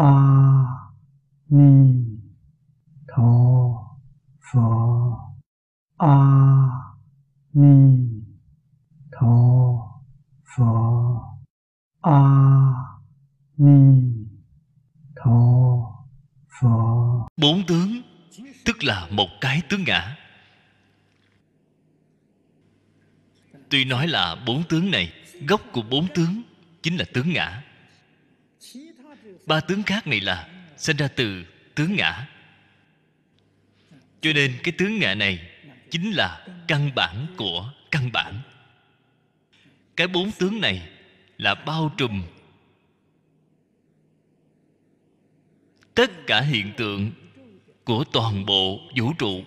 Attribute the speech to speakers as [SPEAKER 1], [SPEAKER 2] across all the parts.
[SPEAKER 1] a ni tho pho a ni tho pho a ni tho pho
[SPEAKER 2] bốn tướng, tức là một cái tướng ngã. Tuy nói là bốn tướng này, gốc của bốn tướng chính là tướng ngã ba tướng khác này là sinh ra từ tướng ngã. Cho nên cái tướng ngã này chính là căn bản của căn bản. Cái bốn tướng này là bao trùm tất cả hiện tượng của toàn bộ vũ trụ.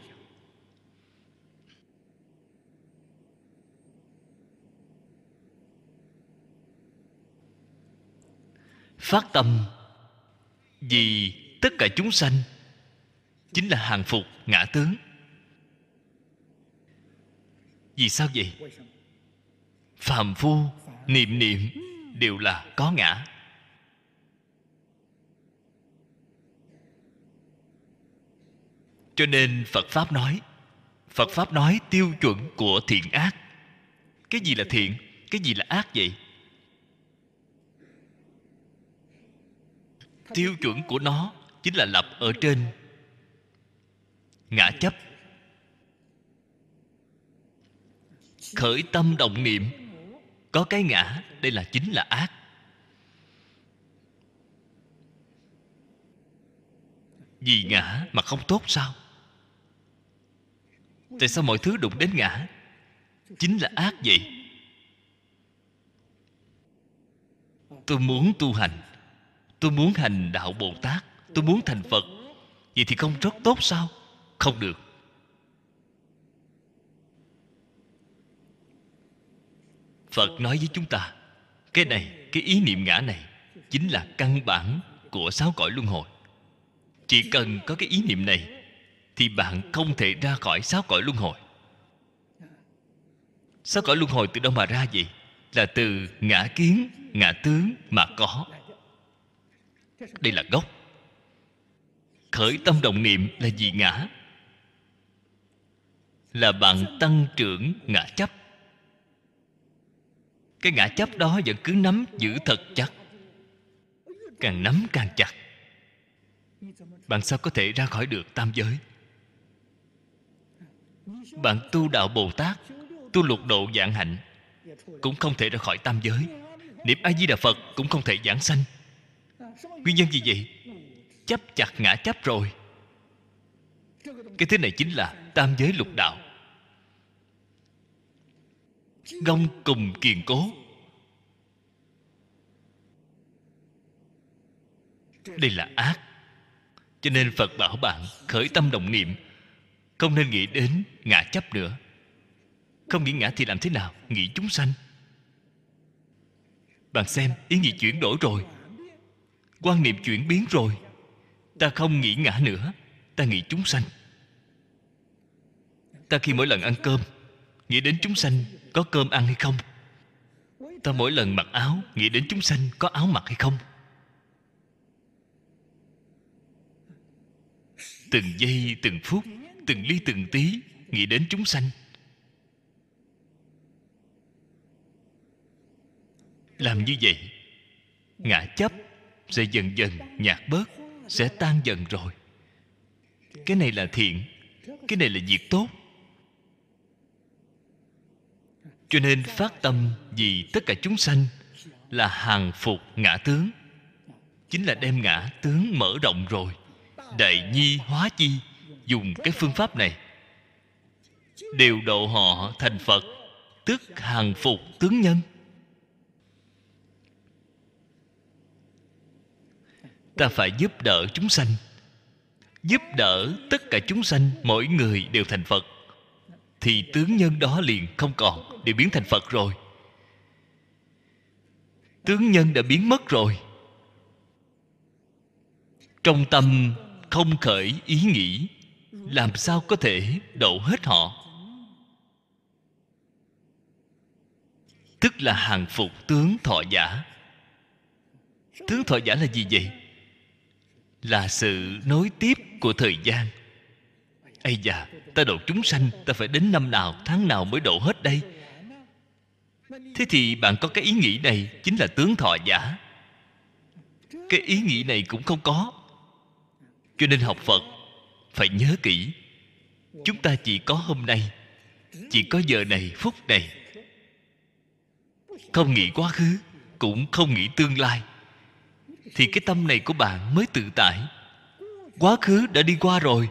[SPEAKER 2] Phát tâm vì tất cả chúng sanh. Chính là hàng phục ngã tướng. Vì sao vậy? Phàm phu, niệm niệm đều là có ngã. Cho nên phật pháp nói, phật pháp nói tiêu chuẩn của thiện ác. Cái gì là thiện? Cái gì là ác vậy? Tiêu chuẩn của nó chính là lập ở trên. Ngã chấp. Khởi tâm động niệm. Có cái ngã, đây là chính là ác. Vì ngã mà không tốt sao? Tại sao mọi thứ đụng đến ngã? Chính là ác vậy. Tôi muốn tu hành tôi muốn hành đạo bồ tát, tôi muốn thành phật. Vậy thì không rất tốt sao? Không được. Phật nói với chúng ta, cái này, cái ý niệm ngã này chính là căn bản của sáu cõi luân hồi. Chỉ cần có cái ý niệm này thì bạn không thể ra khỏi sáu cõi luân hồi. Sáu cõi luân hồi từ đâu mà ra vậy? Là từ ngã kiến, ngã tướng mà có đây là gốc. Khởi tâm động niệm là gì ngã. Là bạn tăng trưởng ngã chấp. Cái ngã chấp đó vẫn cứ nắm giữ thật chắc. Càng nắm càng chặt. Bạn sao có thể ra khỏi được tam giới? Bạn tu đạo bồ tát, tu lục độ dạng hạnh, cũng không thể ra khỏi tam giới. Niệm a di đà phật cũng không thể giảng sanh nguyên nhân gì vậy, chấp chặt ngã chấp rồi. Cái thứ này chính là tam giới lục đạo. Gông cùng kiền cố. Đây là ác. Cho nên phật bảo bạn khởi tâm đồng niệm. Không nên nghĩ đến ngã chấp nữa. Không nghĩ ngã thì làm thế nào? Nghĩ chúng sanh. Bạn xem, ý nghĩ chuyển đổi rồi quan niệm chuyển biến rồi. Ta không nghĩ ngã nữa, ta nghĩ chúng sanh. Ta khi mỗi lần ăn cơm, nghĩ đến chúng sanh có cơm ăn hay không? Ta mỗi lần mặc áo, nghĩ đến chúng sanh có áo mặc hay không? Từng giây, từng phút, từng ly, từng tí, nghĩ đến chúng sanh. Làm như vậy, ngã chấp sẽ dần dần nhạt bớt, sẽ tan dần rồi. Cái này là thiện, cái này là việc tốt. Cho nên phát tâm vì tất cả chúng sanh là hàng phục ngã tướng. Chính là đem ngã tướng mở rộng rồi, đại nhi hóa chi, dùng cái phương pháp này. Đều độ họ thành phật, tức hàng phục tướng nhân. Ta phải giúp đỡ chúng sanh. Giúp đỡ tất cả chúng sanh, mỗi người đều thành phật. Thì tướng nhân đó liền không còn, đều biến thành phật rồi. Tướng nhân đã biến mất rồi. Trong tâm không khởi ý nghĩ, làm sao có thể độ hết họ? Tức là hàng phục tướng thọ giả. Tướng thọ giả là gì vậy? Là sự nối tiếp của thời gian. Ây da, ta độ chúng sanh, ta phải đến năm nào, tháng nào mới độ hết đây? Thế thì bạn có cái ý nghĩ này chính là tướng thọ giả. Cái ý nghĩ này cũng không có. Cho nên học phật, phải nhớ kỹ, chúng ta chỉ có hôm nay, chỉ có giờ này, phút này. Không nghĩ quá khứ, cũng không nghĩ tương lai thì cái tâm này của bạn mới tự tại. Quá khứ đã đi qua rồi.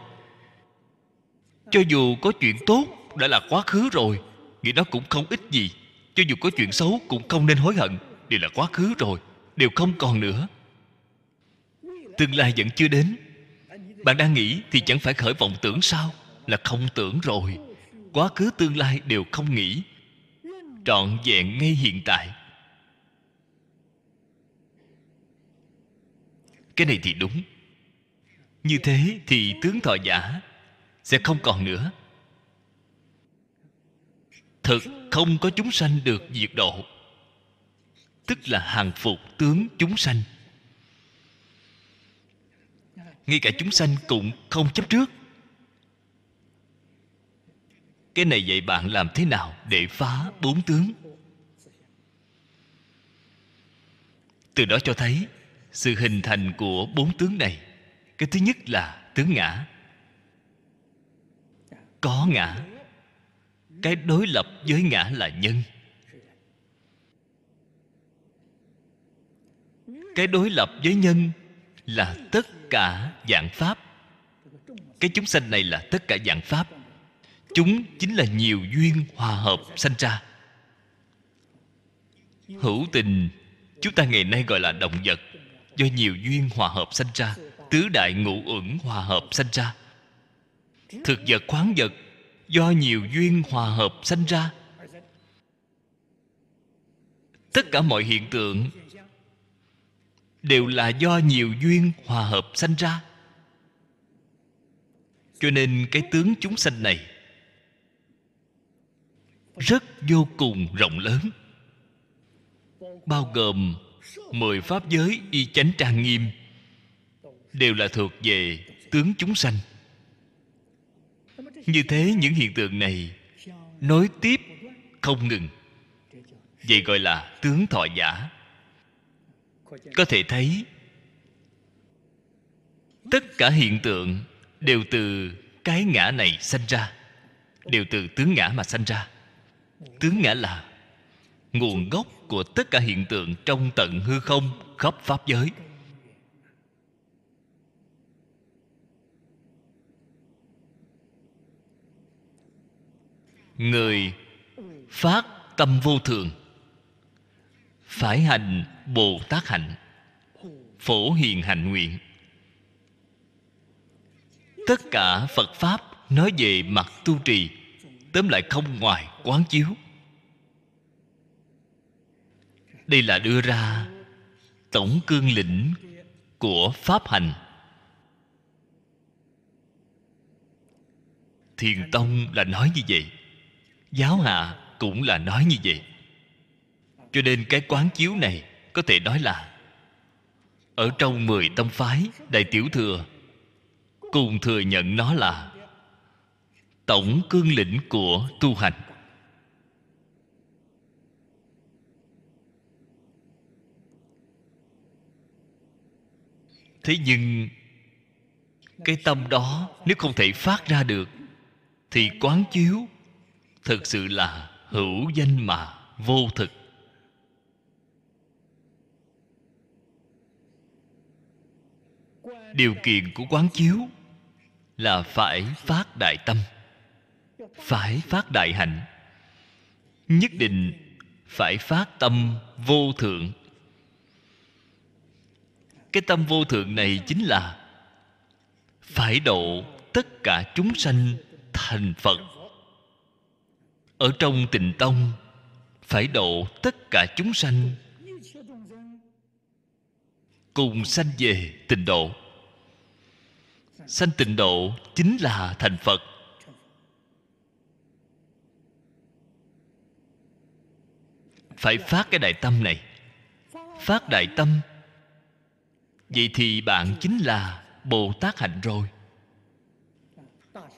[SPEAKER 2] Cho dù có chuyện tốt đã là quá khứ rồi nghĩ nó cũng không ích gì. Cho dù có chuyện xấu cũng không nên hối hận, đều là quá khứ rồi, đều không còn nữa. Tương lai vẫn chưa đến. Bạn đang nghĩ thì chẳng phải khởi vọng tưởng sao, là không tưởng rồi. Quá khứ tương lai đều không nghĩ. Trọn vẹn ngay hiện tại. Cái này thì đúng. Như thế thì tướng thọ giả sẽ không còn nữa. Thực không có chúng sanh được diệt độ. Tức là hàng phục tướng chúng sanh. Ngay cả chúng sanh cũng không chấp trước. Cái này dạy bạn làm thế nào để phá bốn tướng? Từ đó cho thấy sự hình thành của bốn tướng này. Cái thứ nhất là tướng ngã. Có ngã. Cái đối lập với ngã là nhân. Cái đối lập với nhân là tất cả dạng pháp. Cái chúng sanh này là tất cả dạng pháp. Chúng chính là nhiều duyên hòa hợp sanh ra. Hữu tình, chúng ta ngày nay gọi là động vật do nhiều duyên hòa hợp sanh ra, tứ đại ngũ uẩn hòa hợp sanh ra. Thực vật khoáng vật, do nhiều duyên hòa hợp sanh ra. Tất cả mọi hiện tượng đều là do nhiều duyên hòa hợp sanh ra. Cho nên cái tướng chúng sanh này rất vô cùng rộng lớn, bao gồm mười pháp giới y chánh trang nghiêm, đều là thuộc về tướng chúng sanh. Như thế, những hiện tượng này nối tiếp không ngừng. Vậy gọi là tướng thọ giả. Có thể thấy, tất cả hiện tượng đều từ cái ngã này sanh ra, đều từ tướng ngã mà sanh ra. Tướng ngã là nguồn gốc của tất cả hiện tượng trong tận hư không, khắp pháp giới. Người phát tâm vô thường, phải hành bồ tát hạnh, phổ hiền hạnh nguyện. Tất cả phật pháp nói về mặt tu trì, tóm lại không ngoài quán chiếu. Đây là đưa ra tổng cương lĩnh của pháp hành. Thiền tông là nói như vậy, giáo hạ cũng là nói như vậy. Cho nên cái quán chiếu này có thể nói là, ở trong mười tâm phái đại tiểu thừa, cùng thừa nhận nó là tổng cương lĩnh của tu hành. Thế nhưng, cái tâm đó nếu không thể phát ra được, thì quán chiếu thực sự là hữu danh mà vô thực. Điều kiện của quán chiếu là phải phát đại tâm, phải phát đại hạnh, nhất định phải phát tâm vô thượng cái tâm vô thượng này chính là phải độ tất cả chúng sanh thành phật. Ở trong tịnh tông, phải độ tất cả chúng sanh cùng sanh về tịnh độ. Sanh tịnh độ chính là thành phật. Phải phát cái đại tâm này, phát đại tâm vậy thì bạn chính là bồ tát hạnh rồi.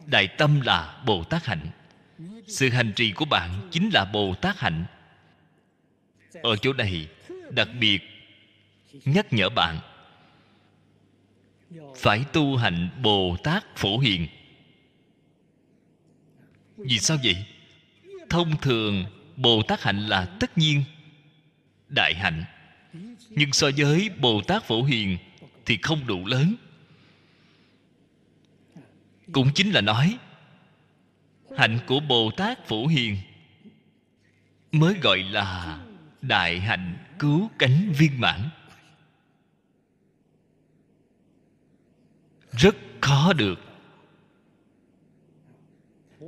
[SPEAKER 2] Đại tâm là bồ tát hạnh. Sự hành trì của bạn chính là bồ tát hạnh. Ở chỗ này, đặc biệt nhắc nhở bạn, phải tu hành bồ tát phổ hiền. Vì sao vậy? Thông thường bồ tát hạnh là tất nhiên đại hạnh nhưng so với bồ tát phổ hiền thì không đủ lớn. Cũng chính là nói, hạnh của bồ tát phổ hiền mới gọi là đại hạnh cứu cánh viên mãn. Rất khó được.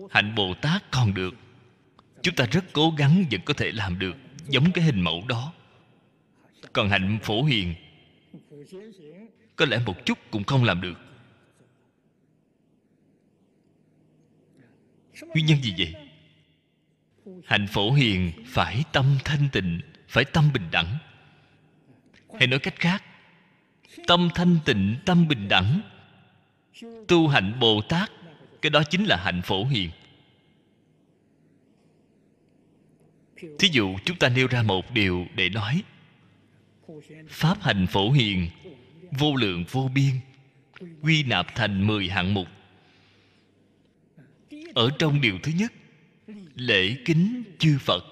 [SPEAKER 2] Hạnh bồ tát còn được. Chúng ta rất cố gắng vẫn có thể làm được giống cái hình mẫu đó còn hạnh phổ hiền. Có lẽ một chút cũng không làm được. Nguyên nhân gì vậy? Hạnh phổ hiền phải tâm thanh tịnh, phải tâm bình đẳng. Hay nói cách khác, tâm thanh tịnh, tâm bình đẳng. Tu hạnh bồ tát, cái đó chính là hạnh phổ hiền. Thí dụ chúng ta nêu ra một điều để nói pháp hành phổ hiền, vô lượng vô biên, quy nạp thành mười hạng mục. Ở trong điều thứ nhất, lễ kính chư phật.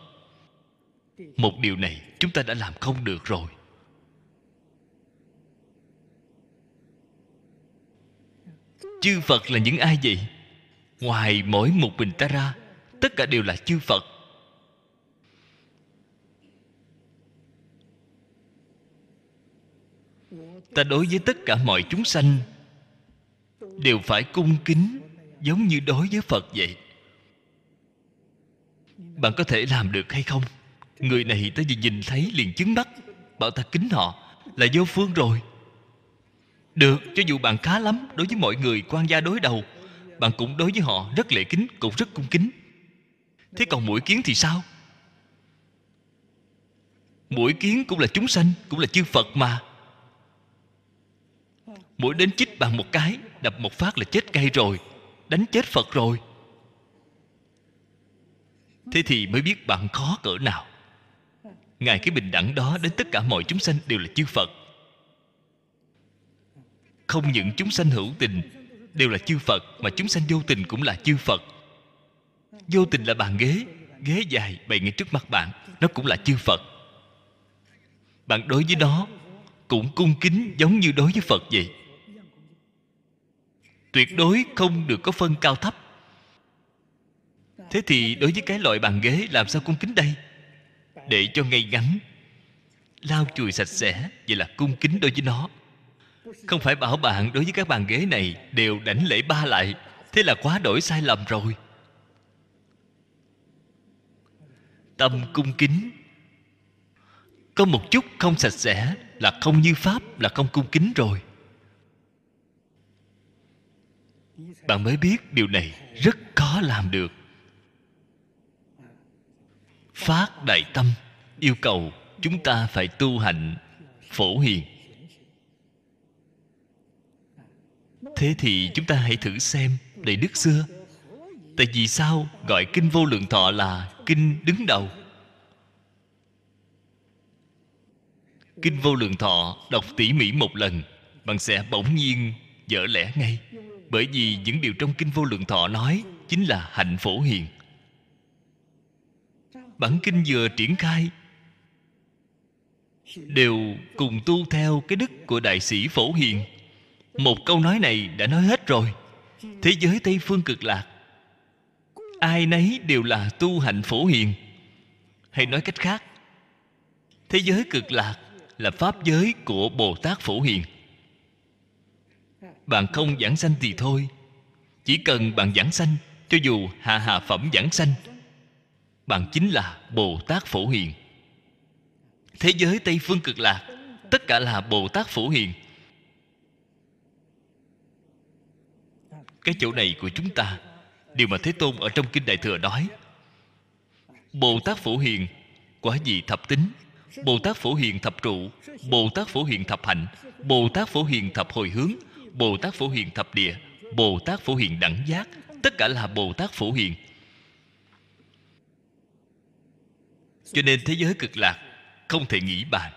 [SPEAKER 2] Một điều này chúng ta đã làm không được rồi. Chư phật là những ai vậy? Ngoài mỗi một mình ta ra, tất cả đều là chư phật. Ta đối với tất cả mọi chúng sanh đều phải cung kính giống như đối với phật vậy. Bạn có thể làm được hay không? Người này ta vừa nhìn thấy liền chứng mắt, bảo ta kính họ, là vô phương rồi. Được, cho dù bạn khá lắm, đối với mọi người quan gia đối đầu, bạn cũng đối với họ rất lễ kính, cũng rất cung kính. Thế còn mũi kiến thì sao? Mũi kiến cũng là chúng sanh, cũng là chư phật mà mũi đến chích bạn một cái, đập một phát là chết cây rồi, đánh chết phật rồi. Thế thì mới biết bạn khó cỡ nào. Ngài cái bình đẳng đó đến tất cả mọi chúng sanh đều là chư phật. Không những chúng sanh hữu tình đều là chư phật, mà chúng sanh vô tình cũng là chư phật. Vô tình là bàn ghế ghế dài bày ngay trước mặt bạn, nó cũng là chư phật. Bạn đối với nó cũng cung kính giống như đối với phật vậy tuyệt đối không được có phân cao thấp. Thế thì đối với cái loại bàn ghế, làm sao cung kính đây? Để cho ngay ngắn. Lau chùi sạch sẽ vậy là cung kính đối với nó. Không phải bảo bạn đối với các bàn ghế này đều đảnh lễ ba lại. Thế là quá đổi sai lầm rồi. Tâm cung kính. Có một chút không sạch sẽ là không như pháp, là không cung kính rồi. Bạn mới biết điều này rất khó làm được. Phát đại tâm, yêu cầu chúng ta phải tu hành, phổ hiền. Thế thì chúng ta hãy thử xem đầy đức xưa. Tại vì sao gọi kinh vô lượng thọ là kinh đứng đầu? Kinh vô lượng thọ đọc tỉ mỉ một lần, bạn sẽ bỗng nhiên dở lẽ ngay bởi vì những điều trong kinh vô lượng thọ nói chính là hạnh phổ hiền. Bản kinh vừa triển khai, đều cùng tu theo cái đức của đại sĩ phổ hiền. Một câu nói này đã nói hết rồi. Thế giới tây phương cực lạc, ai nấy đều là tu hạnh phổ hiền. Hay nói cách khác, thế giới cực lạc là pháp giới của bồ tát phổ hiền bạn không giảng sanh thì thôi. Chỉ cần bạn giảng sanh, cho dù hạ hạ phẩm giảng sanh, bạn chính là bồ tát phổ hiền. Thế giới tây phương cực lạc, tất cả là bồ tát phổ hiền. Cái chỗ này của chúng ta, điều mà thế tôn ở trong kinh đại thừa nói, bồ tát phổ hiền quả gì thập tính, bồ tát phổ hiền thập trụ, bồ tát phổ hiền thập hạnh, bồ tát phổ hiền thập hồi hướng bồ tát phổ hiền thập địa bồ tát phổ hiền đẳng giác, tất cả là bồ tát phổ hiền. Cho nên thế giới cực lạc không thể nghĩ bàn.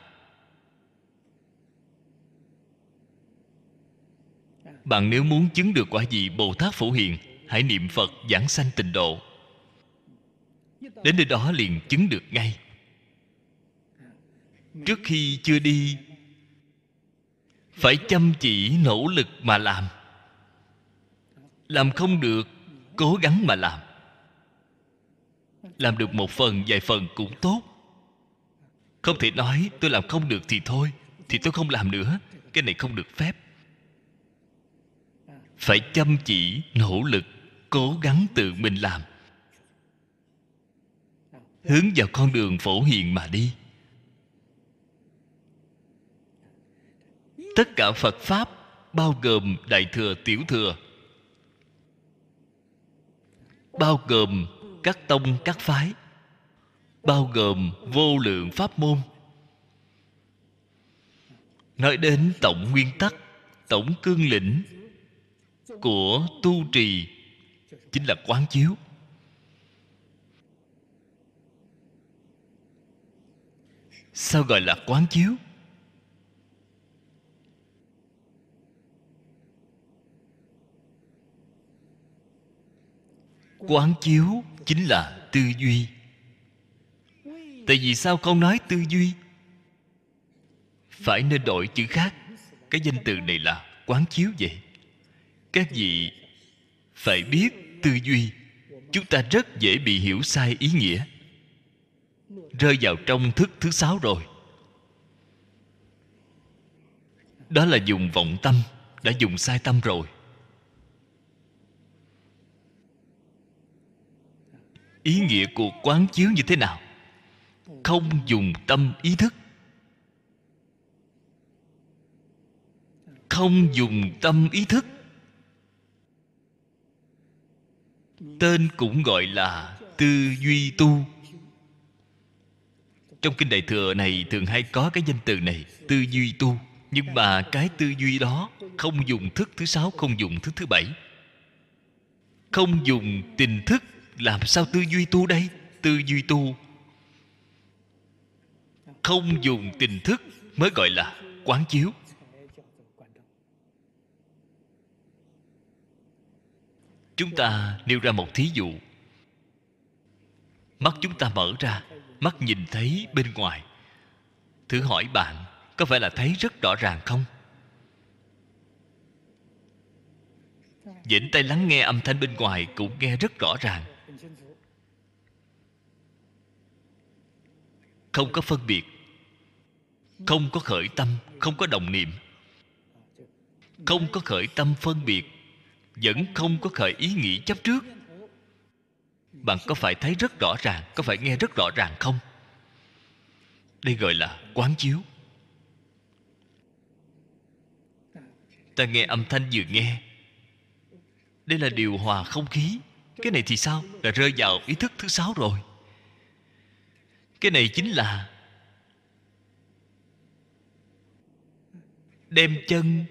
[SPEAKER 2] Bạn nếu muốn chứng được quả gì bồ tát phổ hiền, hãy niệm phật giảng sanh tịnh độ. Đến nơi đó liền chứng được ngay. Trước khi chưa đi phải chăm chỉ, nỗ lực mà làm. Làm không được, cố gắng mà làm. Làm được một phần, vài phần cũng tốt. Không thể nói tôi làm không được thì thôi, thì tôi không làm nữa. Cái này không được phép. Phải chăm chỉ, nỗ lực, cố gắng tự mình làm. Hướng vào con đường phổ hiền mà đi. Tất cả phật pháp, bao gồm đại thừa tiểu thừa. Bao gồm các tông, các phái. Bao gồm vô lượng pháp môn. Nói đến tổng nguyên tắc, tổng cương lĩnh của tu trì chính là quán chiếu. Sao gọi là quán chiếu? Quán chiếu chính là tư duy. Tại vì sao con nói tư duy phải nên đổi chữ khác? Cái danh từ này là quán chiếu vậy. Các vị phải biết tư duy, chúng ta rất dễ bị hiểu sai ý nghĩa. Rơi vào trong thức thứ sáu rồi. Đó là dùng vọng tâm, đã dùng sai tâm rồi. Ý nghĩa của quán chiếu như thế nào? Không dùng tâm ý thức. Không dùng tâm ý thức. Tên cũng gọi là tư duy tu. Trong kinh đại thừa này thường hay có cái danh từ này, tư duy tu. Nhưng mà cái tư duy đó không dùng thức thứ sáu, không dùng thức thứ bảy. Không dùng tình thức làm sao tư duy tu đây? Tư duy tu. Không dùng tình thức mới gọi là quán chiếu. Chúng ta nêu ra một thí dụ. Mắt chúng ta mở ra, mắt nhìn thấy bên ngoài. Thử hỏi bạn, có phải là thấy rất rõ ràng không? Dĩnh tay lắng nghe âm thanh bên ngoài cũng nghe rất rõ ràng. Không có phân biệt, không có khởi tâm, không có đồng niệm. Không có khởi tâm phân biệt, vẫn không có khởi ý nghĩ chấp trước. Bạn có phải thấy rất rõ ràng, có phải nghe rất rõ ràng không? Đây gọi là quán chiếu. Ta nghe âm thanh vừa nghe. Đây là điều hòa không khí. Cái này thì sao? Là rơi vào ý thức thứ sáu rồi cái này chính là đem chân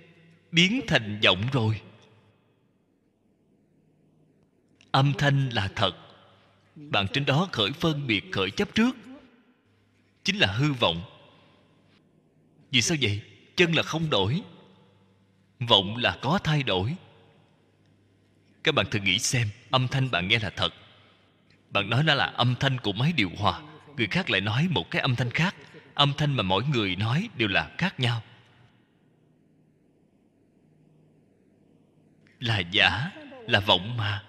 [SPEAKER 2] biến thành giọng rồi. Âm thanh là thật. Bạn trên đó khởi phân biệt, khởi chấp trước. Chính là hư vọng. Vì sao vậy? Chân là không đổi, vọng là có thay đổi. Các bạn thử nghĩ xem, âm thanh bạn nghe là thật. Bạn nói nó là âm thanh của máy điều hòa người khác lại nói một cái âm thanh khác. Âm thanh mà mỗi người nói đều là khác nhau. Là giả, là vọng mà.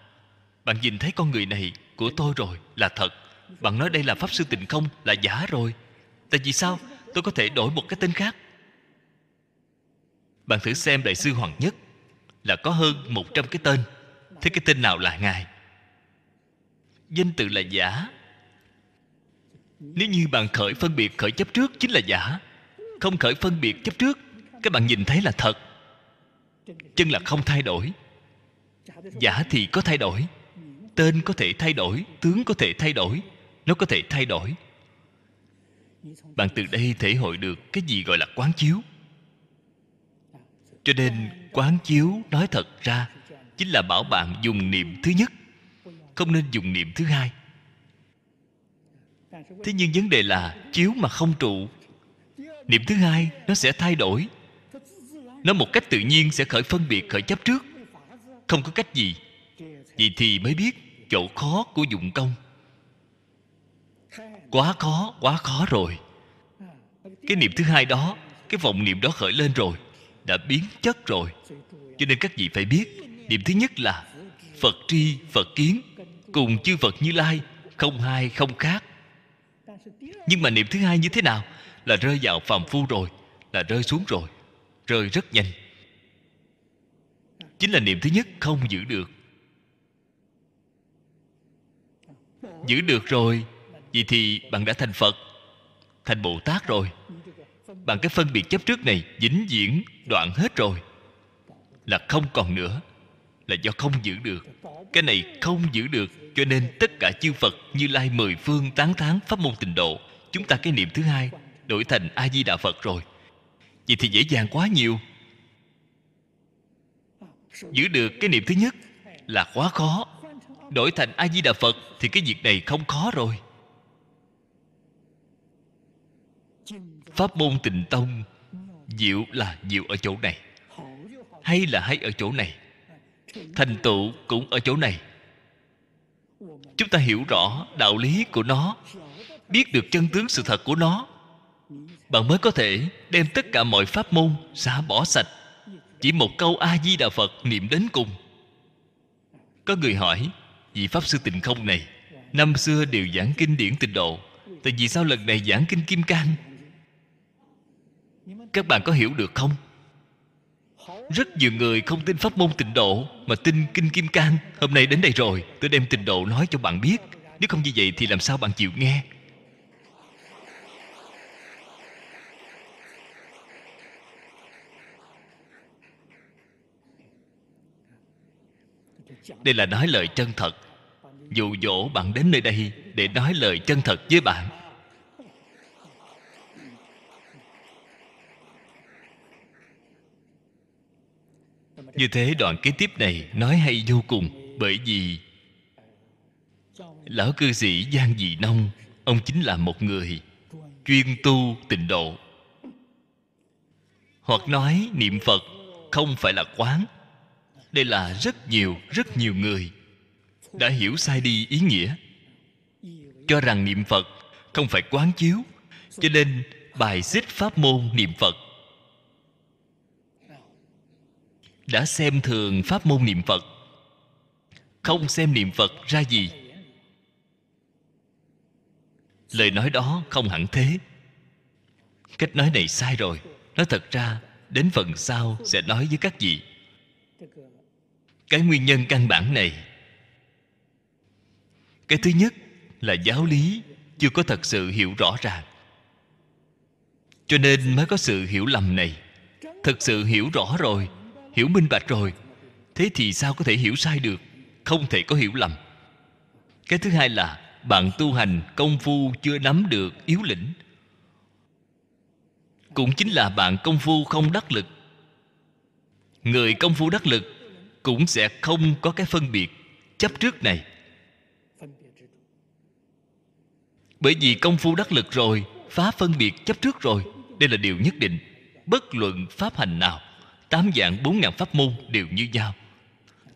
[SPEAKER 2] Bạn nhìn thấy con người này của tôi rồi là thật. Bạn nói đây là pháp sư tịnh không, là giả rồi. Tại vì sao? Tôi có thể đổi một cái tên khác. Bạn thử xem đại sư hoàng nhất là có hơn một trăm cái tên. Thế cái tên nào là ngài? Danh tự là giả nếu như bạn khởi phân biệt, khởi chấp trước chính là giả. Không khởi phân biệt chấp trước, các bạn nhìn thấy là thật. Chân là không thay đổi. Giả thì có thay đổi. Tên có thể thay đổi, tướng có thể thay đổi. Nó có thể thay đổi. Bạn từ đây thể hội được cái gì gọi là quán chiếu. Cho nên quán chiếu nói thật ra chính là bảo bạn dùng niệm thứ nhất, không nên dùng niệm thứ hai thế nhưng vấn đề là chiếu mà không trụ. Niệm thứ hai, nó sẽ thay đổi. Nó một cách tự nhiên sẽ khởi phân biệt, khởi chấp trước. Không có cách gì. Vậy thì mới biết chỗ khó của dụng công. Quá khó quá khó rồi. Cái niệm thứ hai đó, cái vọng niệm đó khởi lên rồi. Đã biến chất rồi. Cho nên các vị phải biết điểm thứ nhất là phật tri, phật kiến, cùng chư phật như lai, không hai, không khác nhưng mà niệm thứ hai như thế nào? Là rơi vào phàm phu rồi, là rơi xuống rồi, rơi rất nhanh. Chính là niệm thứ nhất không giữ được. Giữ được rồi, vậy thì bạn đã thành phật, thành bồ tát rồi. Bạn cái phân biệt chấp trước này, vĩnh viễn đoạn hết rồi. Là không còn nữa, là do không giữ được. Cái này không giữ được cho nên tất cả chư phật như lai mười phương tán thán pháp môn tịnh độ, chúng ta cái niệm thứ hai, đổi thành a di đà phật rồi. Vậy thì dễ dàng quá nhiều. Giữ được cái niệm thứ nhất là quá khó. Đổi thành a di đà phật thì cái việc này không khó rồi. Pháp môn tịnh tông, diệu là diệu ở chỗ này, hay là hay ở chỗ này? Thành tựu cũng ở chỗ này chúng ta hiểu rõ đạo lý của nó, biết được chân tướng sự thật của nó. Bạn mới có thể đem tất cả mọi pháp môn xả bỏ sạch. Chỉ một câu a di đà phật niệm đến cùng. Có người hỏi, vị pháp sư tịnh không này, năm xưa đều giảng kinh điển tịnh độ, tại vì sao lần này giảng kinh kim cang? Các bạn có hiểu được không? Rất nhiều người không tin pháp môn tịnh độ, mà tin kinh kim cang. Hôm nay đến đây rồi, tôi đem tịnh độ nói cho bạn biết. Nếu không như vậy thì làm sao bạn chịu nghe? Đây là nói lời chân thật. Dụ dỗ bạn đến nơi đây để nói lời chân thật với bạn. Như thế đoạn kế tiếp này nói hay vô cùng, bởi vì lão cư sĩ giang dị nông, ông chính là một người chuyên tu tịnh độ. Hoặc nói niệm phật không phải là quán, đây là rất nhiều rất nhiều người đã hiểu sai đi ý nghĩa. Cho rằng niệm phật không phải quán chiếu, cho nên bài xích pháp môn niệm phật đã xem thường pháp môn niệm phật. Không xem niệm phật ra gì. Lời nói đó không hẳn thế. Cách nói này sai rồi. Nói thật ra, đến phần sau sẽ nói với các vị. Cái nguyên nhân căn bản này. Cái thứ nhất là giáo lý chưa có thật sự hiểu rõ ràng. Cho nên mới có sự hiểu lầm này. Thực sự hiểu rõ rồi hiểu minh bạch rồi. Thế thì sao có thể hiểu sai được? Không thể có hiểu lầm. Cái thứ hai là, bạn tu hành công phu chưa nắm được yếu lĩnh. Cũng chính là bạn công phu không đắc lực. Người công phu đắc lực cũng sẽ không có cái phân biệt chấp trước này. Bởi vì công phu đắc lực rồi, phá phân biệt chấp trước rồi, đây là điều nhất định. Bất luận pháp hành nào tám dạng bốn ngàn pháp môn đều như nhau.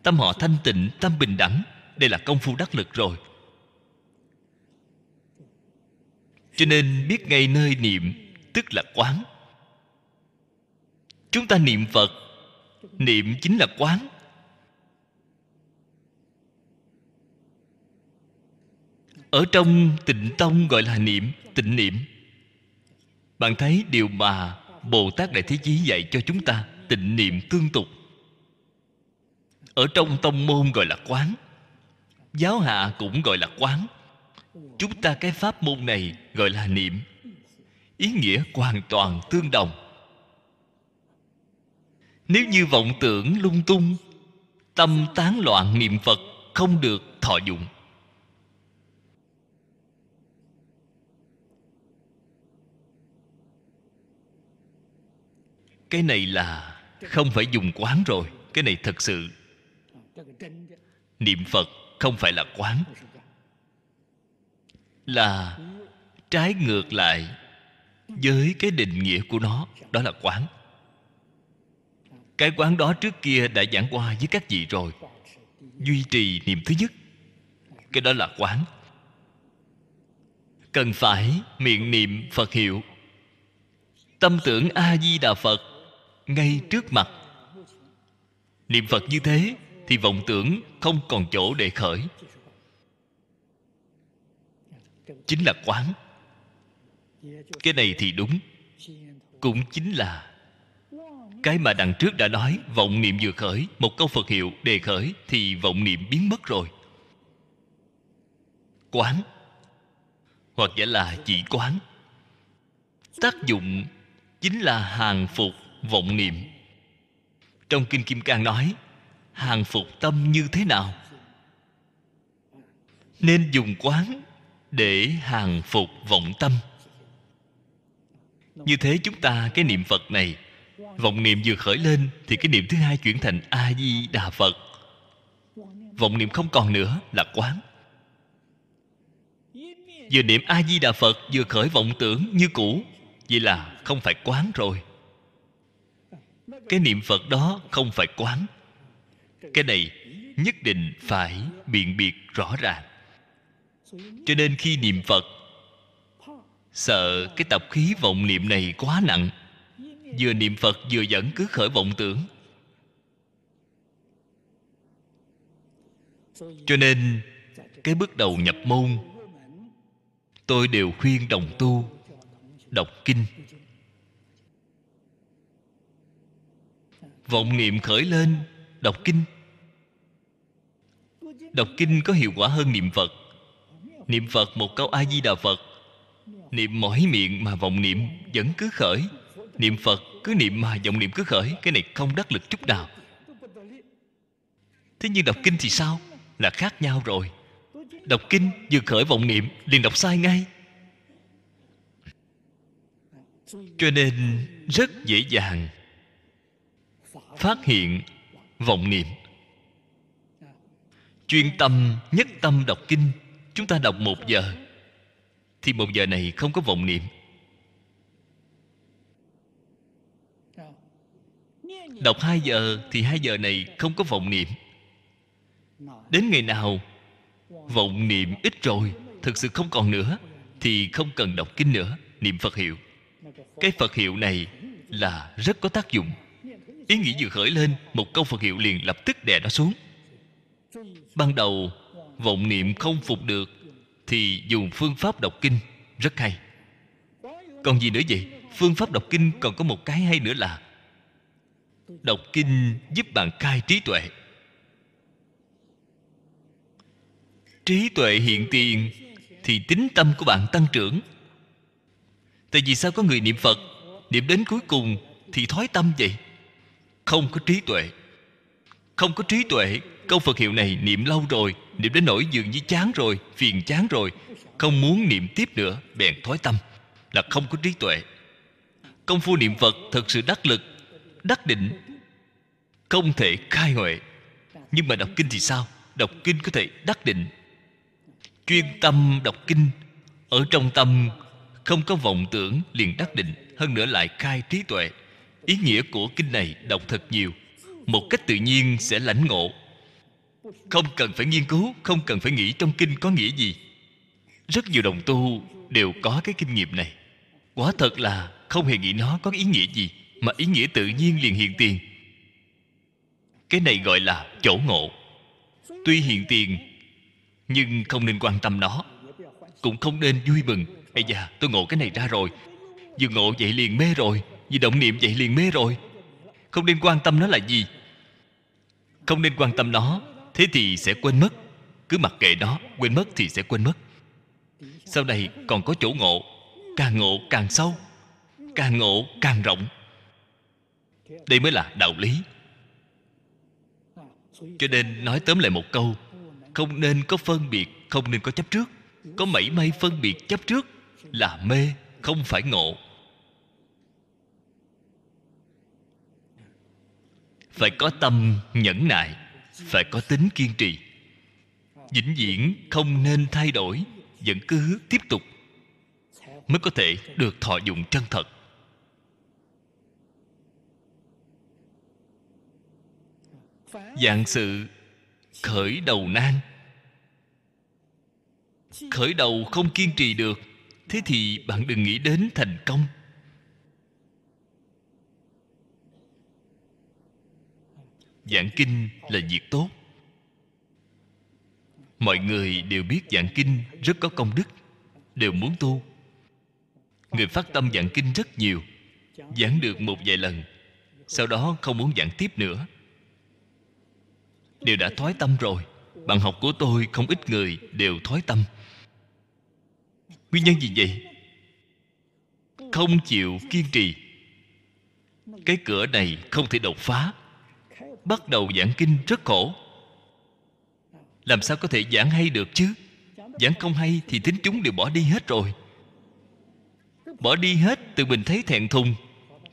[SPEAKER 2] Tâm họ thanh tịnh, tâm bình đẳng, đây là công phu đắc lực rồi. Cho nên biết ngay nơi niệm, tức là quán. Chúng ta niệm phật, niệm chính là quán. Ở trong tịnh tông gọi là niệm, tịnh niệm. Bạn thấy điều mà bồ tát đại thế chí dạy cho chúng ta tịnh niệm tương tục. Ở trong tông môn gọi là quán, giáo hạ cũng gọi là quán. Chúng ta cái pháp môn này gọi là niệm. Ý nghĩa hoàn toàn tương đồng. Nếu như vọng tưởng lung tung, tâm tán loạn niệm phật không được thọ dụng. Cái này là không phải dùng quán rồi. Cái này thật sự, niệm phật không phải là quán. Là trái ngược lại với cái định nghĩa của nó, đó là quán. Cái quán đó trước kia đã giảng qua với các vị rồi. Duy trì niệm thứ nhất. Cái đó là quán. Cần phải miệng niệm phật hiệu. Tâm tưởng a di đà phật ngay trước mặt. Niệm phật như thế thì vọng tưởng không còn chỗ để khởi. Chính là quán. Cái này thì đúng. Cũng chính là cái mà đằng trước đã nói, vọng niệm vừa khởi, một câu phật hiệu đề khởi thì vọng niệm biến mất rồi. Quán. Hoặc giả là chỉ quán. Tác dụng chính là hàng phục vọng niệm. Trong kinh kim cang nói, hàng phục tâm như thế nào? Nên dùng quán để hàng phục vọng tâm. Như thế chúng ta, cái niệm phật này, vọng niệm vừa khởi lên thì cái niệm thứ hai chuyển thành a di đà phật. Vọng niệm không còn nữa là quán. Vừa niệm a di đà phật vừa khởi vọng tưởng như cũ, vậy là không phải quán rồi cái niệm phật đó không phải quán. Cái này nhất định phải biện biệt rõ ràng. Cho nên khi niệm phật, sợ cái tập khí vọng niệm này quá nặng. Vừa niệm phật vừa dẫn cứ khởi vọng tưởng. Cho nên cái bước đầu nhập môn, tôi đều khuyên đồng tu, đọc kinh. Vọng niệm khởi lên, đọc kinh. Đọc kinh có hiệu quả hơn niệm phật. Niệm phật một câu a di đà phật. Niệm mỏi miệng mà vọng niệm vẫn cứ khởi. Niệm phật cứ niệm mà vọng niệm cứ khởi. Cái này không đắc lực chút nào. Thế nhưng đọc kinh thì sao? Là khác nhau rồi. Đọc kinh vừa khởi vọng niệm, liền đọc sai ngay. Cho nên rất dễ dàng phát hiện vọng niệm. Chuyên tâm, nhất tâm đọc kinh, chúng ta đọc một giờ, thì một giờ này không có vọng niệm. Đọc hai giờ, thì hai giờ này không có vọng niệm. Đến ngày nào, vọng niệm ít rồi, thực sự không còn nữa, thì không cần đọc kinh nữa, niệm phật hiệu. Cái phật hiệu này là rất có tác dụng ý nghĩ vừa khởi lên, một câu phật hiệu liền lập tức đè nó xuống. Ban đầu, vọng niệm không phục được thì dùng phương pháp đọc kinh. Rất hay. Còn gì nữa vậy? Phương pháp đọc kinh còn có một cái hay nữa là đọc kinh giúp bạn cai trí tuệ. Trí tuệ hiện tiền thì tính tâm của bạn tăng trưởng. Tại vì sao có người niệm phật, niệm đến cuối cùng thì thói tâm vậy? Không có trí tuệ. Không có trí tuệ, câu phật hiệu này niệm lâu rồi, niệm đến nỗi dường như chán rồi, phiền chán rồi, không muốn niệm tiếp nữa, bèn thói tâm, là không có trí tuệ. Công phu niệm phật thật sự đắc lực, đắc định, không thể khai huệ. Nhưng mà đọc kinh thì sao? Đọc kinh có thể đắc định. Chuyên tâm đọc kinh, ở trong tâm không có vọng tưởng liền đắc định, hơn nữa lại khai trí tuệ ý nghĩa của kinh này đọc thật nhiều. Một cách tự nhiên sẽ lãnh ngộ. Không cần phải nghiên cứu, không cần phải nghĩ trong kinh có nghĩa gì. Rất nhiều đồng tu đều có cái kinh nghiệm này. Quả thật là không hề nghĩ nó có ý nghĩa gì, mà ý nghĩa tự nhiên liền hiện tiền. Cái này gọi là chỗ ngộ. Tuy hiện tiền, nhưng không nên quan tâm nó. Cũng không nên vui mừng. Ây da, tôi ngộ cái này ra rồi. Vừa ngộ vậy liền mê rồi vì động niệm vậy liền mê rồi. Không nên quan tâm nó là gì. Không nên quan tâm nó, thế thì sẽ quên mất. Cứ mặc kệ nó, quên mất thì sẽ quên mất. Sau này còn có chỗ ngộ, càng ngộ càng sâu, càng ngộ càng rộng. Đây mới là đạo lý. Cho nên nói tóm lại một câu, không nên có phân biệt, không nên có chấp trước. Có mảy may phân biệt chấp trước là mê, không phải ngộ. Phải có tâm nhẫn nại, phải có tính kiên trì. Vĩnh viễn không nên thay đổi, vẫn cứ tiếp tục mới có thể được thọ dụng chân thật. Dạng sự khởi đầu nan. Khởi đầu không kiên trì được, thế thì bạn đừng nghĩ đến thành công. Giảng kinh là việc tốt. Mọi người đều biết giảng kinh rất có công đức, đều muốn tu. Người phát tâm giảng kinh rất nhiều, giảng được một vài lần, sau đó không muốn giảng tiếp nữa. Đều đã thoái tâm rồi, bạn học của tôi không ít người đều thoái tâm. Nguyên nhân gì vậy? Không chịu kiên trì. Cái cửa này không thể đột phá bắt đầu giảng kinh rất khổ. Làm sao có thể giảng hay được chứ? Giảng không hay thì tính chúng đều bỏ đi hết rồi. Bỏ đi hết, tự mình thấy thẹn thùng.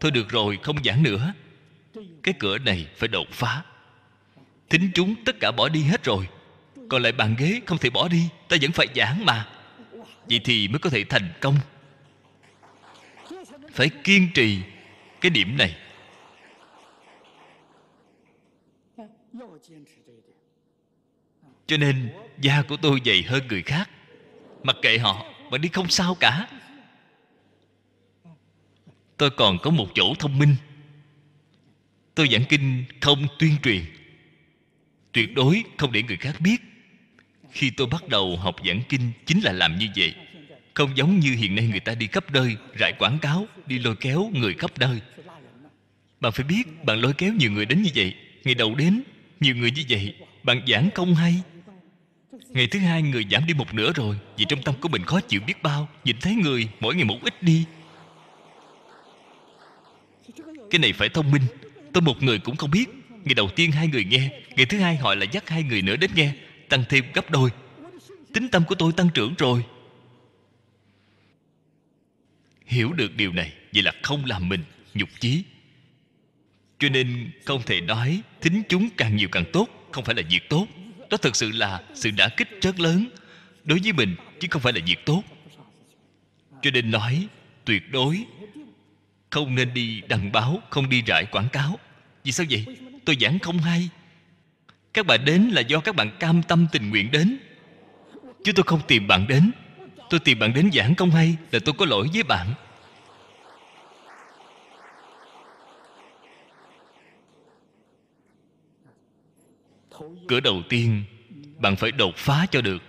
[SPEAKER 2] Thôi được rồi, không giảng nữa. Cái cửa này phải đột phá. Thính chúng tất cả bỏ đi hết rồi. Còn lại bàn ghế không thể bỏ đi, ta vẫn phải giảng mà. Vậy thì mới có thể thành công. Phải kiên trì cái điểm này. Cho nên, da của tôi dày hơn người khác. Mặc kệ họ mà đi không sao cả. Tôi còn có một chỗ thông minh. Tôi giảng kinh không tuyên truyền. Tuyệt đối không để người khác biết. Khi tôi bắt đầu học giảng kinh, chính là làm như vậy. Không giống như hiện nay người ta đi khắp nơi, rải quảng cáo, đi lôi kéo người khắp nơi. Bạn phải biết, bạn lôi kéo nhiều người đến như vậy. Ngày đầu đến nhiều người như vậy, bạn giảng không hay. Ngày thứ hai người giảm đi một nửa rồi, vì trong tâm của mình khó chịu biết bao, nhìn thấy người, mỗi ngày một ít đi. Cái này phải thông minh, tôi một người cũng không biết. Ngày đầu tiên hai người nghe, ngày thứ hai họ lại dắt hai người nữa đến nghe, tăng thêm gấp đôi. Tính tâm của tôi tăng trưởng rồi. Hiểu được điều này, vậy là không làm mình nhục chí cho nên không thể nói thính chúng càng nhiều càng tốt, không phải là việc tốt. Đó thực sự là sự đả kích rất lớn đối với mình, chứ không phải là việc tốt. Cho nên nói tuyệt đối không nên đi đăng báo, không đi rải quảng cáo. Vì sao vậy? Tôi giảng không hay. Các bạn đến là do các bạn cam tâm tình nguyện đến, chứ tôi không tìm bạn đến. Tôi tìm bạn đến giảng không hay là tôi có lỗi với bạn. Cửa đầu tiên, bạn phải đột phá cho được.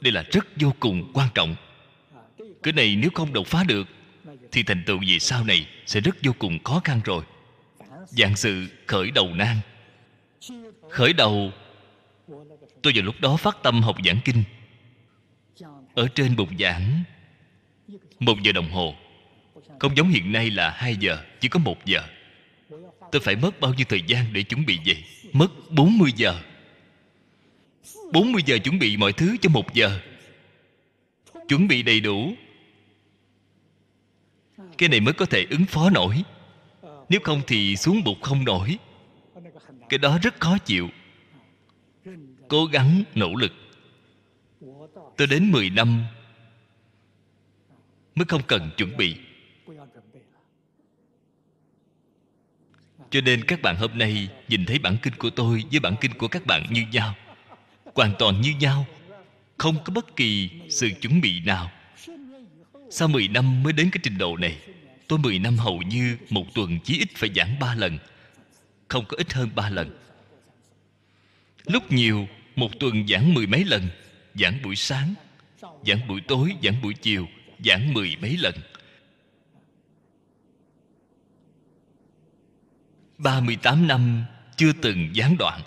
[SPEAKER 2] Đây là rất vô cùng quan trọng. Cửa này nếu không đột phá được, thì thành tựu về sau này sẽ rất vô cùng khó khăn rồi. Dạng sự khởi đầu nan. Khởi đầu, tôi vào lúc đó phát tâm học giảng kinh. Ở trên bục giảng, một giờ đồng hồ. Không giống hiện nay là hai giờ, chỉ có một giờ. Tôi phải mất bao nhiêu thời gian để chuẩn bị vậy mất 40 giờ. 40 giờ chuẩn bị mọi thứ cho một giờ. Chuẩn bị đầy đủ. Cái này mới có thể ứng phó nổi. Nếu không thì xuống bục không nổi. Cái đó rất khó chịu. Cố gắng, nỗ lực. Tôi đến 10 năm mới không cần chuẩn bị. Cho nên các bạn hôm nay nhìn thấy bản kinh của tôi với bản kinh của các bạn như nhau, hoàn toàn như nhau, không có bất kỳ sự chuẩn bị nào. Sau 10 năm mới đến cái trình độ này, tôi 10 năm hầu như một tuần chỉ ít phải giảng ba lần, không có ít hơn ba lần. Lúc nhiều, một tuần giảng mười mấy lần, giảng buổi sáng, giảng buổi tối, giảng buổi chiều, giảng mười mấy lần. 38 năm chưa từng gián đoạn.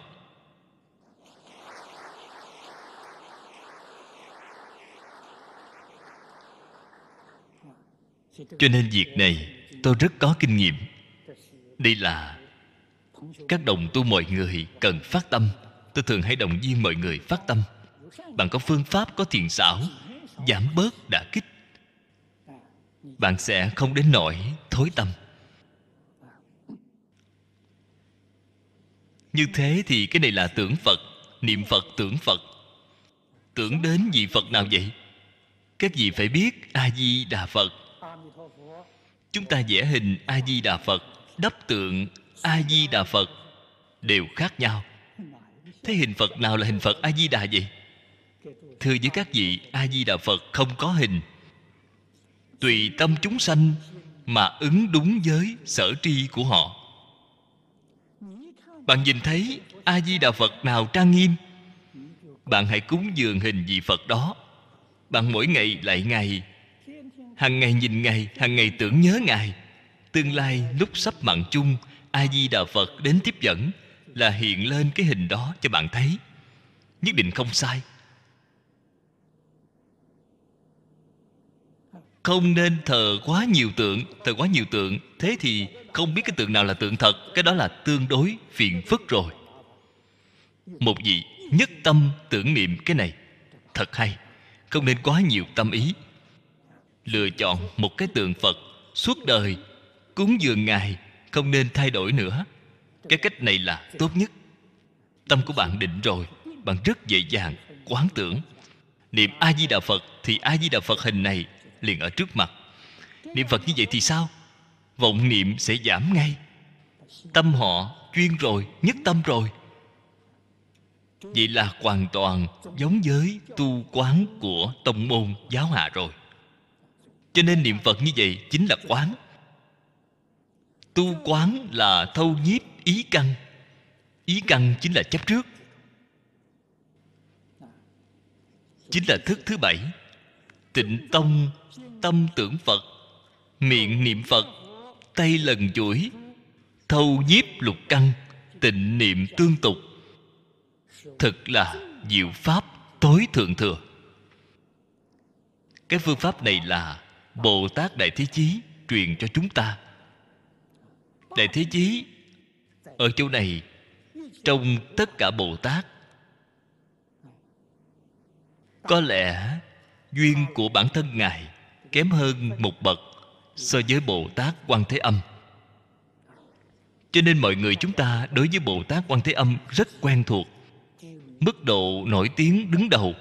[SPEAKER 2] Cho nên việc này tôi rất có kinh nghiệm. Đây là các đồng tu mọi người cần phát tâm. Tôi thường hay động viên mọi người phát tâm. Bạn có phương pháp, có thiền xảo, giảm bớt đã kích, bạn sẽ không đến nỗi thối tâm. Như thế thì cái này là tưởng phật, niệm phật tưởng phật. Tưởng đến vị phật nào vậy? Các vị phải biết a di đà phật? Chúng ta vẽ hình a di đà phật, đắp tượng a di đà phật, đều khác nhau. Thế hình phật nào là hình phật a di đà vậy? Thưa với các vị a di đà phật không có hình. Tùy tâm chúng sanh mà ứng đúng với sở tri của họ bạn nhìn thấy a di đà phật nào trang nghiêm? Bạn hãy cúng dường hình vị phật đó. Bạn mỗi ngày lại ngày hàng ngày nhìn ngày hàng ngày tưởng nhớ ngài. Tương lai lúc sắp mạng chung a di đà phật đến tiếp dẫn là hiện lên cái hình đó cho bạn thấy. Nhất định không sai. Không nên thờ quá nhiều tượng. Thờ quá nhiều tượng, thế thì không biết cái tượng nào là tượng thật, cái đó là tương đối phiền phức rồi. Một vị nhất tâm tưởng niệm cái này, thật hay, không nên quá nhiều tâm ý. Lựa chọn một cái tượng phật suốt đời, cúng dường ngài, không nên thay đổi nữa. Cái cách này là tốt nhất. Tâm của bạn định rồi, bạn rất dễ dàng quán tưởng. Niệm a di đà phật thì a di đà phật hình này liền ở trước mặt. Niệm phật như vậy thì sao? Vọng niệm sẽ giảm ngay. Tâm họ chuyên rồi, nhất tâm rồi. Vậy là hoàn toàn giống với tu quán của tông môn giáo hạ rồi. Cho nên niệm phật như vậy chính là quán. Tu quán là thâu nhiếp ý căn. Ý căn chính là chấp trước. Chính là thức thứ bảy. Tịnh tông, tâm tưởng phật. Miệng niệm phật tay lần chuỗi, thâu nhiếp lục căn tịnh niệm tương tục. Thực là diệu pháp tối thượng thừa. Cái phương pháp này là bồ tát đại thế chí truyền cho chúng ta. Đại thế chí ở chỗ này, trong tất cả bồ tát. Có lẽ duyên của bản thân ngài kém hơn một bậc so với bồ tát quan thế âm. Cho nên mọi người chúng ta đối với bồ tát quan thế âm rất quen thuộc, mức độ nổi tiếng đứng đầu.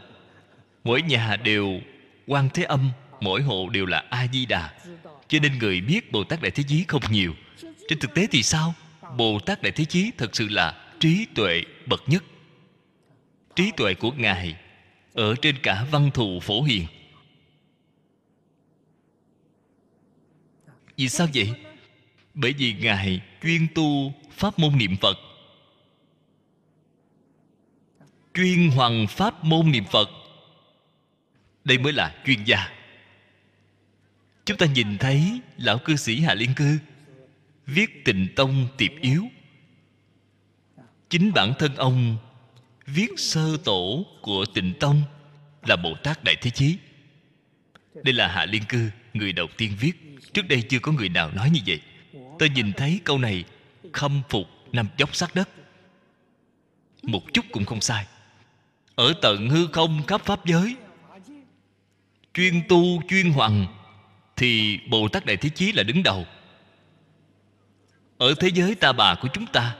[SPEAKER 2] Mỗi nhà đều quan thế âm, mỗi hộ đều là a di đà. Cho nên người biết bồ tát đại thế chí không nhiều. Trên thực tế thì sao? Bồ tát đại thế chí thật sự là trí tuệ bậc nhất. Trí tuệ của ngài ở trên cả văn thù phổ hiền. Vì sao vậy? Bởi vì ngài chuyên tu pháp môn niệm phật. Chuyên hoàng pháp môn niệm phật. Đây mới là chuyên gia. Chúng ta nhìn thấy lão cư sĩ hà liên cư viết tịnh tông tiệp yếu. Chính bản thân ông viết sơ tổ của tịnh tông là bồ tát đại thế chí. Đây là hạ liên cư người đầu tiên viết trước đây chưa có người nào nói như vậy. Tôi nhìn thấy câu này, khâm phục nằm dốc sát đất. Một chút cũng không sai. Ở tận hư không khắp pháp giới, chuyên tu, chuyên hoàng thì bồ tát đại thế chí là đứng đầu. Ở thế giới ta bà của chúng ta,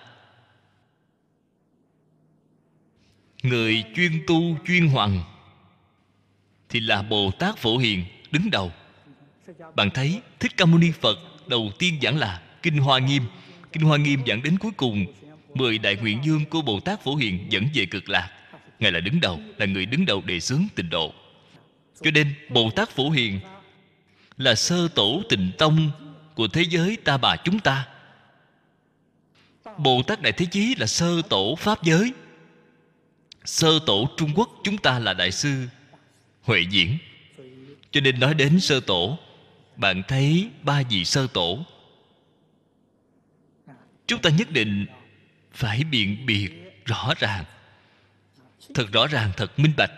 [SPEAKER 2] người chuyên tu, chuyên hoàng thì là bồ tát phổ hiền đứng đầu bạn thấy thích ca mâu ni phật đầu tiên giảng là kinh hoa nghiêm. Kinh hoa nghiêm giảng đến cuối cùng, mười đại nguyện dương của bồ tát phổ hiền dẫn về cực lạc. Ngài là đứng đầu, là người đứng đầu đề xướng tịnh độ. Cho nên bồ tát phổ hiền là sơ tổ tịnh tông của thế giới ta bà chúng ta. Bồ tát đại thế chí là sơ tổ pháp giới. Sơ tổ trung quốc chúng ta là đại sư huệ diễn. Cho nên nói đến sơ tổ bạn thấy ba vị sơ tổ? Chúng ta nhất định phải biện biệt rõ ràng. Thật rõ ràng, thật minh bạch.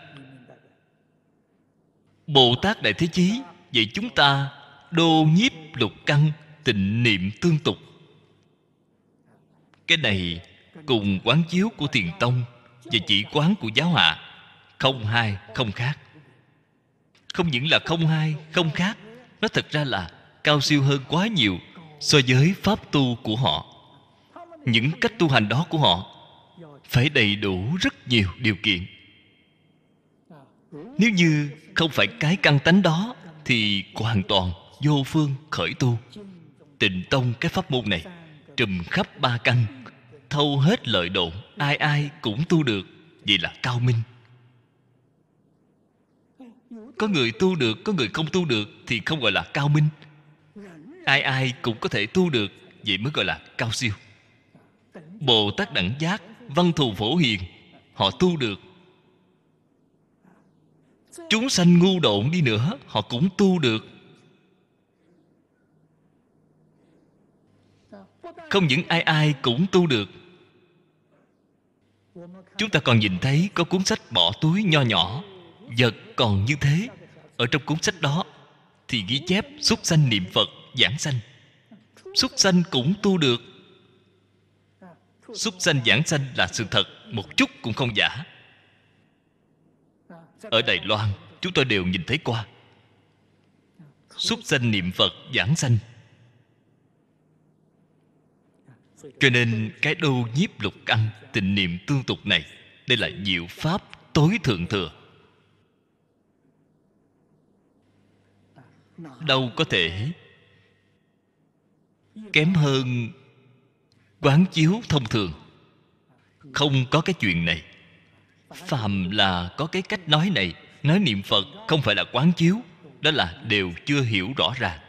[SPEAKER 2] Bồ tát đại thế chí, vậy chúng ta đô nhiếp lục căn, tịnh niệm tương tục. Cái này cùng quán chiếu của thiền tông và chỉ quán của giáo hạ không hai, không khác. Không những là không hai, không khác nó thật ra là cao siêu hơn quá nhiều so với pháp tu của họ. Những cách tu hành đó của họ phải đầy đủ rất nhiều điều kiện. Nếu như không phải cái căn tánh đó thì hoàn toàn vô phương khởi tu. Tịnh tông cái pháp môn này trùm khắp ba căn, thâu hết lợi độ, ai ai cũng tu được vì là cao minh có người tu được, có người không tu được thì không gọi là cao minh. Ai ai cũng có thể tu được, vậy mới gọi là cao siêu. Bồ tát đẳng giác, văn thù phổ hiền, họ tu được. Chúng sanh ngu độn đi nữa, họ cũng tu được. Không những ai ai cũng tu được. Chúng ta còn nhìn thấy có cuốn sách bỏ túi nho nhỏ vật còn như thế. Ở trong cuốn sách đó thì ghi chép xuất sanh niệm phật, giảng sanh. Xuất sanh cũng tu được. Xuất sanh, giảng sanh là sự thật, một chút cũng không giả. Ở đài loan, chúng tôi đều nhìn thấy qua. Xuất sanh niệm phật, giảng sanh. Cho nên cái đô nhiếp lục căn, tình niệm tương tục này, đây là diệu pháp tối thượng thừa. Đâu có thể. Kém hơn quán chiếu thông thường. Không có cái chuyện này. Phàm là có cái cách nói này, nói niệm phật không phải là quán chiếu, đó là đều chưa hiểu rõ ràng.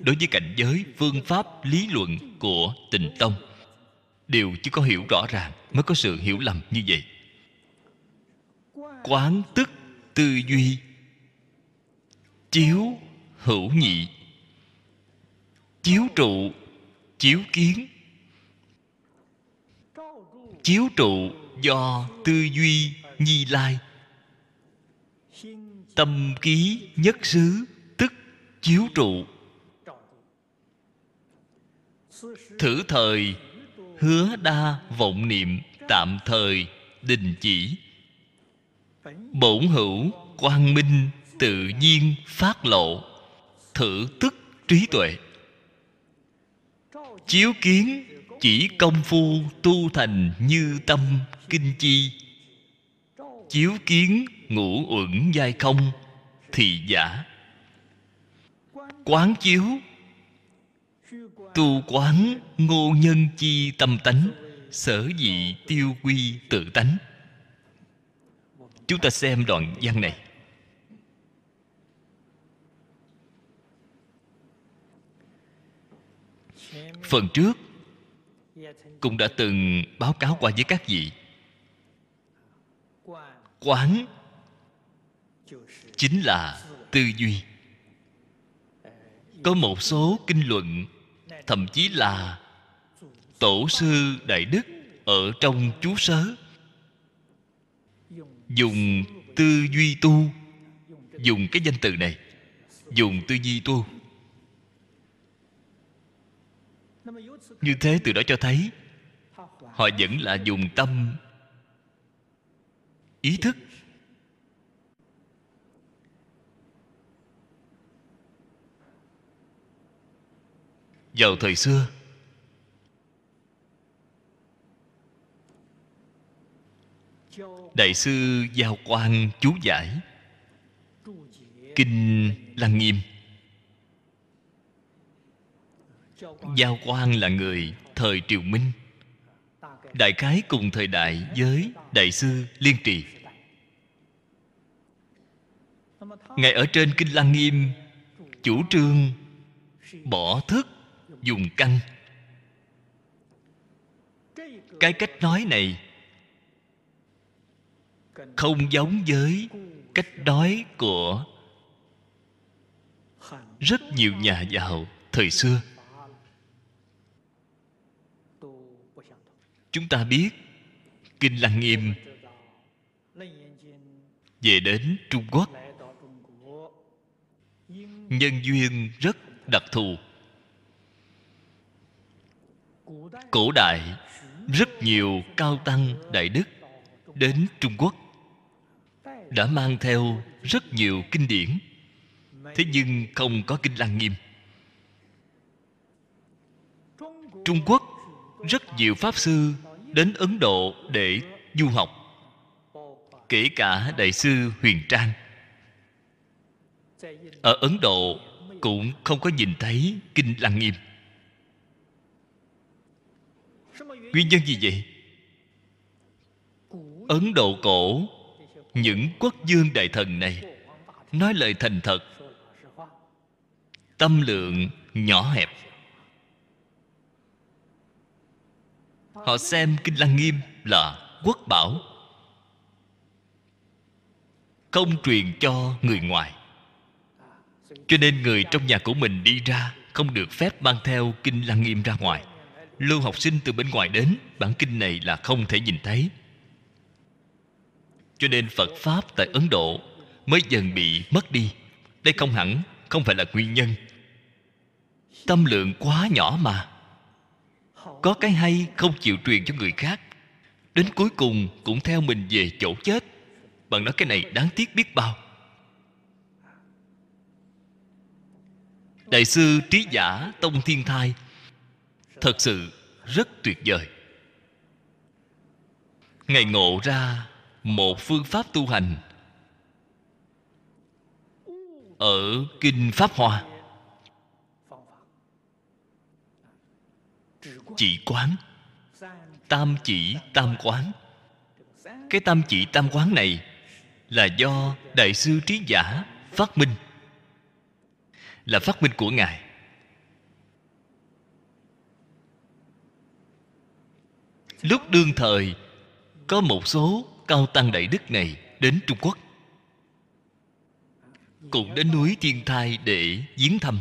[SPEAKER 2] Đối với cảnh giới, phương pháp, lý luận của tình tông, đều chưa có hiểu rõ ràng mới có sự hiểu lầm như vậy. Quán tức tư duy, chiếu hữu nhị. Chiếu trụ, chiếu kiến. Chiếu trụ do tư duy nhi lai. Tâm ký nhất xứ, tức chiếu trụ. Thử thời, hứa đa vọng niệm, tạm thời, đình chỉ. Bổn hữu quang minh tự nhiên phát lộ thử tức trí tuệ. Chiếu kiến chỉ công phu tu thành như tâm kinh chi. Chiếu kiến ngũ uẩn giai không thì giả. Quán chiếu, tu quán ngô nhân chi tâm tánh, sở dị tiêu quy tự tánh. Chúng ta xem đoạn văn này. Phần trước cũng đã từng báo cáo qua với các vị. Quán chính là tư duy. Có một số kinh luận, thậm chí là tổ sư đại đức ở trong chú sớ, dùng tư duy tu, dùng cái danh từ này, dùng tư duy tu. Như thế từ đó cho thấy, họ vẫn là dùng tâm, ý thức. Vào thời xưa, đại sư giao quan chú giải kinh lăng nghiêm giao quan là người thời triều minh. Đại khái cùng thời đại với đại sư liên trì. Ngài ở trên kinh lăng nghiêm, chủ trương bỏ thức dùng căn cái cách nói này không giống với cách nói của rất nhiều nhà giàu thời xưa. Chúng ta biết, kinh lăng nghiêm về đến trung quốc. Nhân duyên rất đặc thù. Cổ đại rất nhiều cao tăng đại đức đến trung quốc, đã mang theo rất nhiều kinh điển. Thế nhưng không có kinh lăng nghiêm. Trung quốc rất nhiều pháp sư đến ấn độ để du học, kể cả đại sư huyền trang. Ở ấn độ cũng không có nhìn thấy kinh lăng nghiêm nguyên nhân gì vậy? Ấn độ cổ, những quốc dương đại thần này, nói lời thành thật, tâm lượng nhỏ hẹp. Họ xem kinh lăng nghiêm là quốc bảo. Không truyền cho người ngoài. Cho nên người trong nhà của mình đi ra, không được phép mang theo kinh lăng nghiêm ra ngoài. Lưu học sinh từ bên ngoài đến, bản kinh này là không thể nhìn thấy. Cho nên phật pháp tại ấn độ mới dần bị mất đi. Đây không hẳn, không phải là nguyên nhân. Tâm lượng quá nhỏ mà có cái hay không chịu truyền cho người khác, đến cuối cùng cũng theo mình về chỗ chết. Bạn nói cái này đáng tiếc biết bao. Đại sư trí giả tông thiên thai, thật sự rất tuyệt vời. Ngài ngộ ra một phương pháp tu hành ở kinh pháp hoa. Chỉ quán. Tam chỉ tam quán. Cái tam chỉ tam quán này là do đại sư trí giả phát minh. Là phát minh của ngài. Lúc đương thời, có một số cao tăng đại đức này đến trung quốc. Cũng đến núi thiên thai để viếng thăm.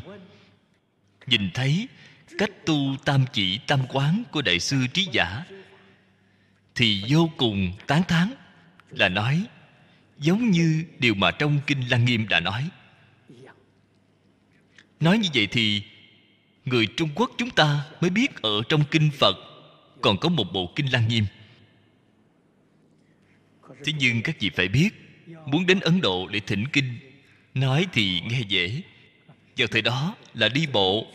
[SPEAKER 2] Nhìn thấy cách tu tam chỉ tam quán của đại sư trí giả thì vô cùng tán thán là nói, giống như điều mà trong kinh lăng nghiêm đã nói. Nói như vậy thì người trung quốc chúng ta mới biết ở trong kinh phật còn có một bộ kinh lăng nghiêm. Thế nhưng các vị phải biết, muốn đến ấn độ để thỉnh kinh, nói thì nghe dễ. Vào thời đó là đi bộ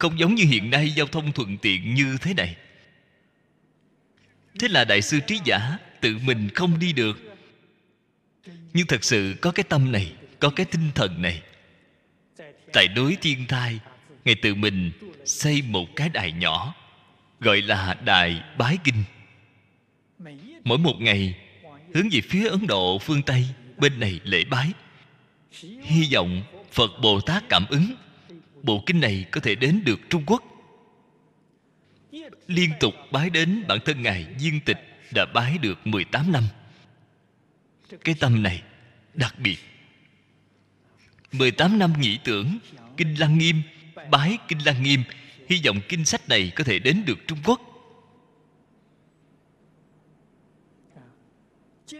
[SPEAKER 2] không giống như hiện nay giao thông thuận tiện như thế này. Thế là đại sư trí giả tự mình không đi được. Nhưng thật sự có cái tâm này, có cái tinh thần này. Tại đối thiên thai, ngài tự mình xây một cái đài nhỏ, gọi là đài bái kinh. Mỗi một ngày, hướng về phía ấn độ phương tây, bên này lễ bái. Hy vọng phật bồ tát cảm ứng bộ kinh này có thể đến được trung quốc. Liên tục bái đến bản thân ngài viên tịch đã bái được 18 năm. Cái tâm này đặc biệt. 18 năm nghĩ tưởng, kinh lăng nghiêm, bái kinh lăng nghiêm, hy vọng kinh sách này có thể đến được trung quốc.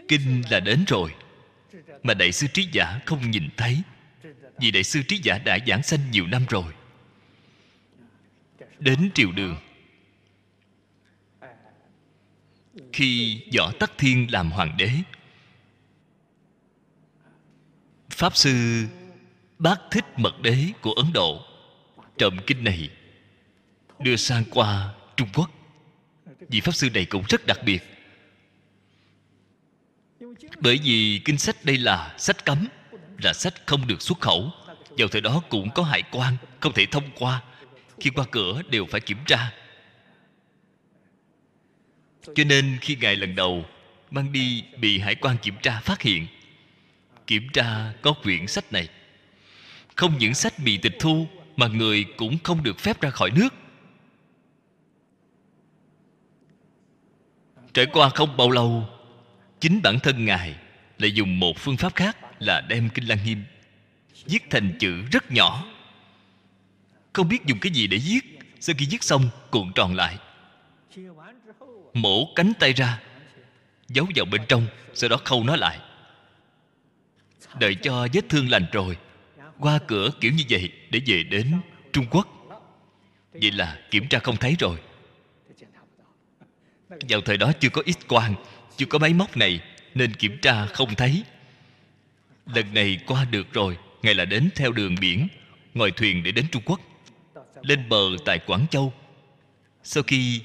[SPEAKER 2] Kinh là đến rồi, mà đại sư trí giả không nhìn thấy vì đại sư trí giả đã giảng sanh nhiều năm rồi. Đến triều đường, khi võ tắc thiên làm hoàng đế, pháp sư bác thích mật đế của ấn độ trộm kinh này đưa sang qua trung quốc. Vị pháp sư này cũng rất đặc biệt. Bởi vì kinh sách đây là sách cấm là sách không được xuất khẩu. Vào thời đó cũng có hải quan, không thể thông qua. Khi qua cửa đều phải kiểm tra. Cho nên khi ngài lần đầu, mang đi bị hải quan kiểm tra phát hiện. Kiểm tra có quyển sách này. Không những sách bị tịch thu, mà người cũng không được phép ra khỏi nước. Trải qua không bao lâu, chính bản thân ngài lại dùng một phương pháp khác là đem kinh lăng nghiêm viết thành chữ rất nhỏ. Không biết dùng cái gì để viết. Sau khi viết xong, cuộn tròn lại. Mổ cánh tay ra, giấu vào bên trong, sau đó khâu nó lại. Đợi cho vết thương lành rồi, qua cửa kiểu như vậy để về đến trung quốc. Vậy là kiểm tra không thấy rồi. Vào thời đó chưa có ít quang, chưa có máy móc này, nên kiểm tra không thấy lần này qua được rồi, ngài là đến theo đường biển, ngồi thuyền để đến trung quốc. Lên bờ tại quảng châu. Sau khi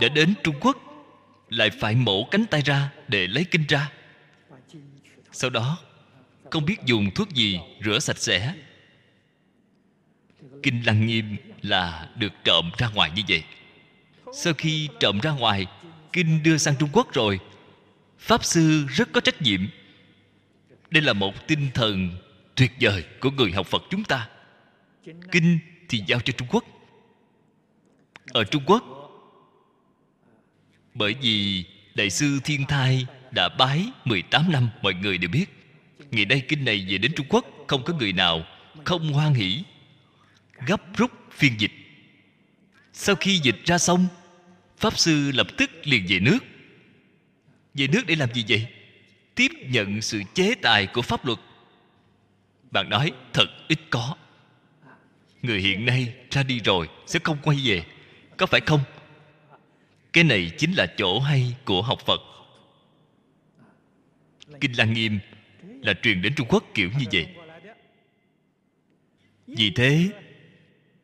[SPEAKER 2] đã đến trung quốc, lại phải mổ cánh tay ra để lấy kinh ra. Sau đó, không biết dùng thuốc gì rửa sạch sẽ. Kinh lăng nghiêm là được trộm ra ngoài như vậy. Sau khi trộm ra ngoài, kinh đưa sang trung quốc rồi. Pháp sư rất có trách nhiệm đây là một tinh thần tuyệt vời của người học phật chúng ta. Kinh thì giao cho trung quốc. Ở trung quốc, bởi vì đại sư thiên thai đã bái 18 năm, mọi người đều biết. Ngày nay kinh này về đến trung quốc, không có người nào không hoan hỷ. Gấp rút phiên dịch. Sau khi dịch ra xong, pháp sư lập tức liền về nước. Về nước để làm gì vậy? Tiếp nhận sự chế tài của pháp luật. Bạn nói, thật ít có. Người hiện nay ra đi rồi sẽ không quay về, có phải không? Cái này chính là chỗ hay của học phật. Kinh lăng nghiêm là truyền đến trung quốc kiểu như vậy. Vì thế,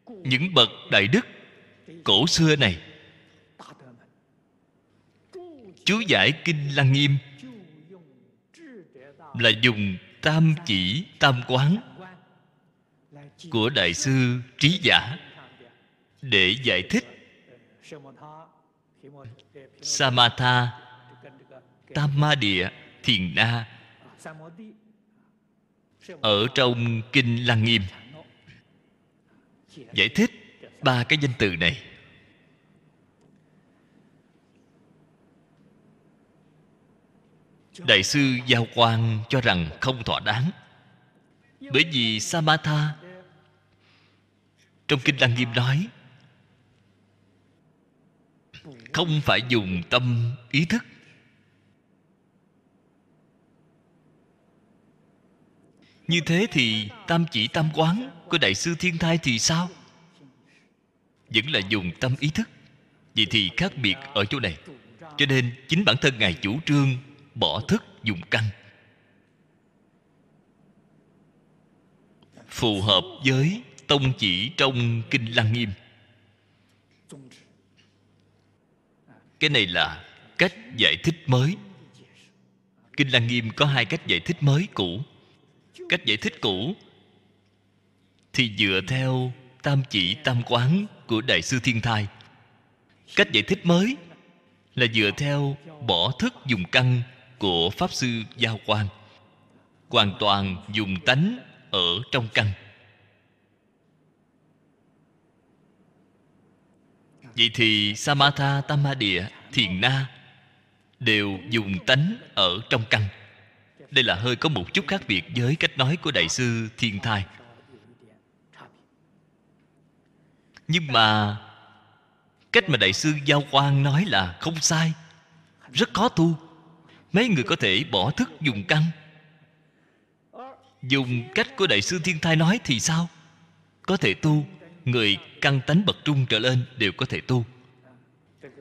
[SPEAKER 2] những bậc đại đức cổ xưa này, chú giải kinh lăng nghiêm là dùng tam chỉ, tam quán của đại sư trí giả để giải thích samatha tam ma địa, thiền na ở trong kinh lăng nghiêm. Giải thích ba cái danh từ này. Đại sư giao quan cho rằng không thỏa đáng. Bởi vì samatha, trong kinh lăng nghiêm nói, không phải dùng tâm ý thức. Như thế thì tam chỉ tam quán của đại sư thiên thai thì sao? Vẫn là dùng tâm ý thức. Vậy thì khác biệt ở chỗ này. Cho nên chính bản thân ngài chủ trương bỏ thức dùng căn phù hợp với tông chỉ trong kinh lăng nghiêm. Cái này là cách giải thích mới. Kinh lăng nghiêm có hai cách giải thích mới cũ. Cách giải thích cũ thì dựa theo tam chỉ, tam quán của đại sư thiên thai. Cách giải thích mới là dựa theo bỏ thức dùng căn của pháp sư giao quan hoàn toàn dùng tánh ở trong căn. Vậy thì samatha tamadịa thiền na đều dùng tánh ở trong căn. Đây là hơi có một chút khác biệt với cách nói của đại sư thiên thai. Nhưng mà cách mà đại sư giao quan nói là không sai, rất khó tu mấy người có thể bỏ thức dùng căn dùng cách của đại sư thiên thai nói thì sao? Có thể tu, người căn tánh bậc trung trở lên đều có thể tu.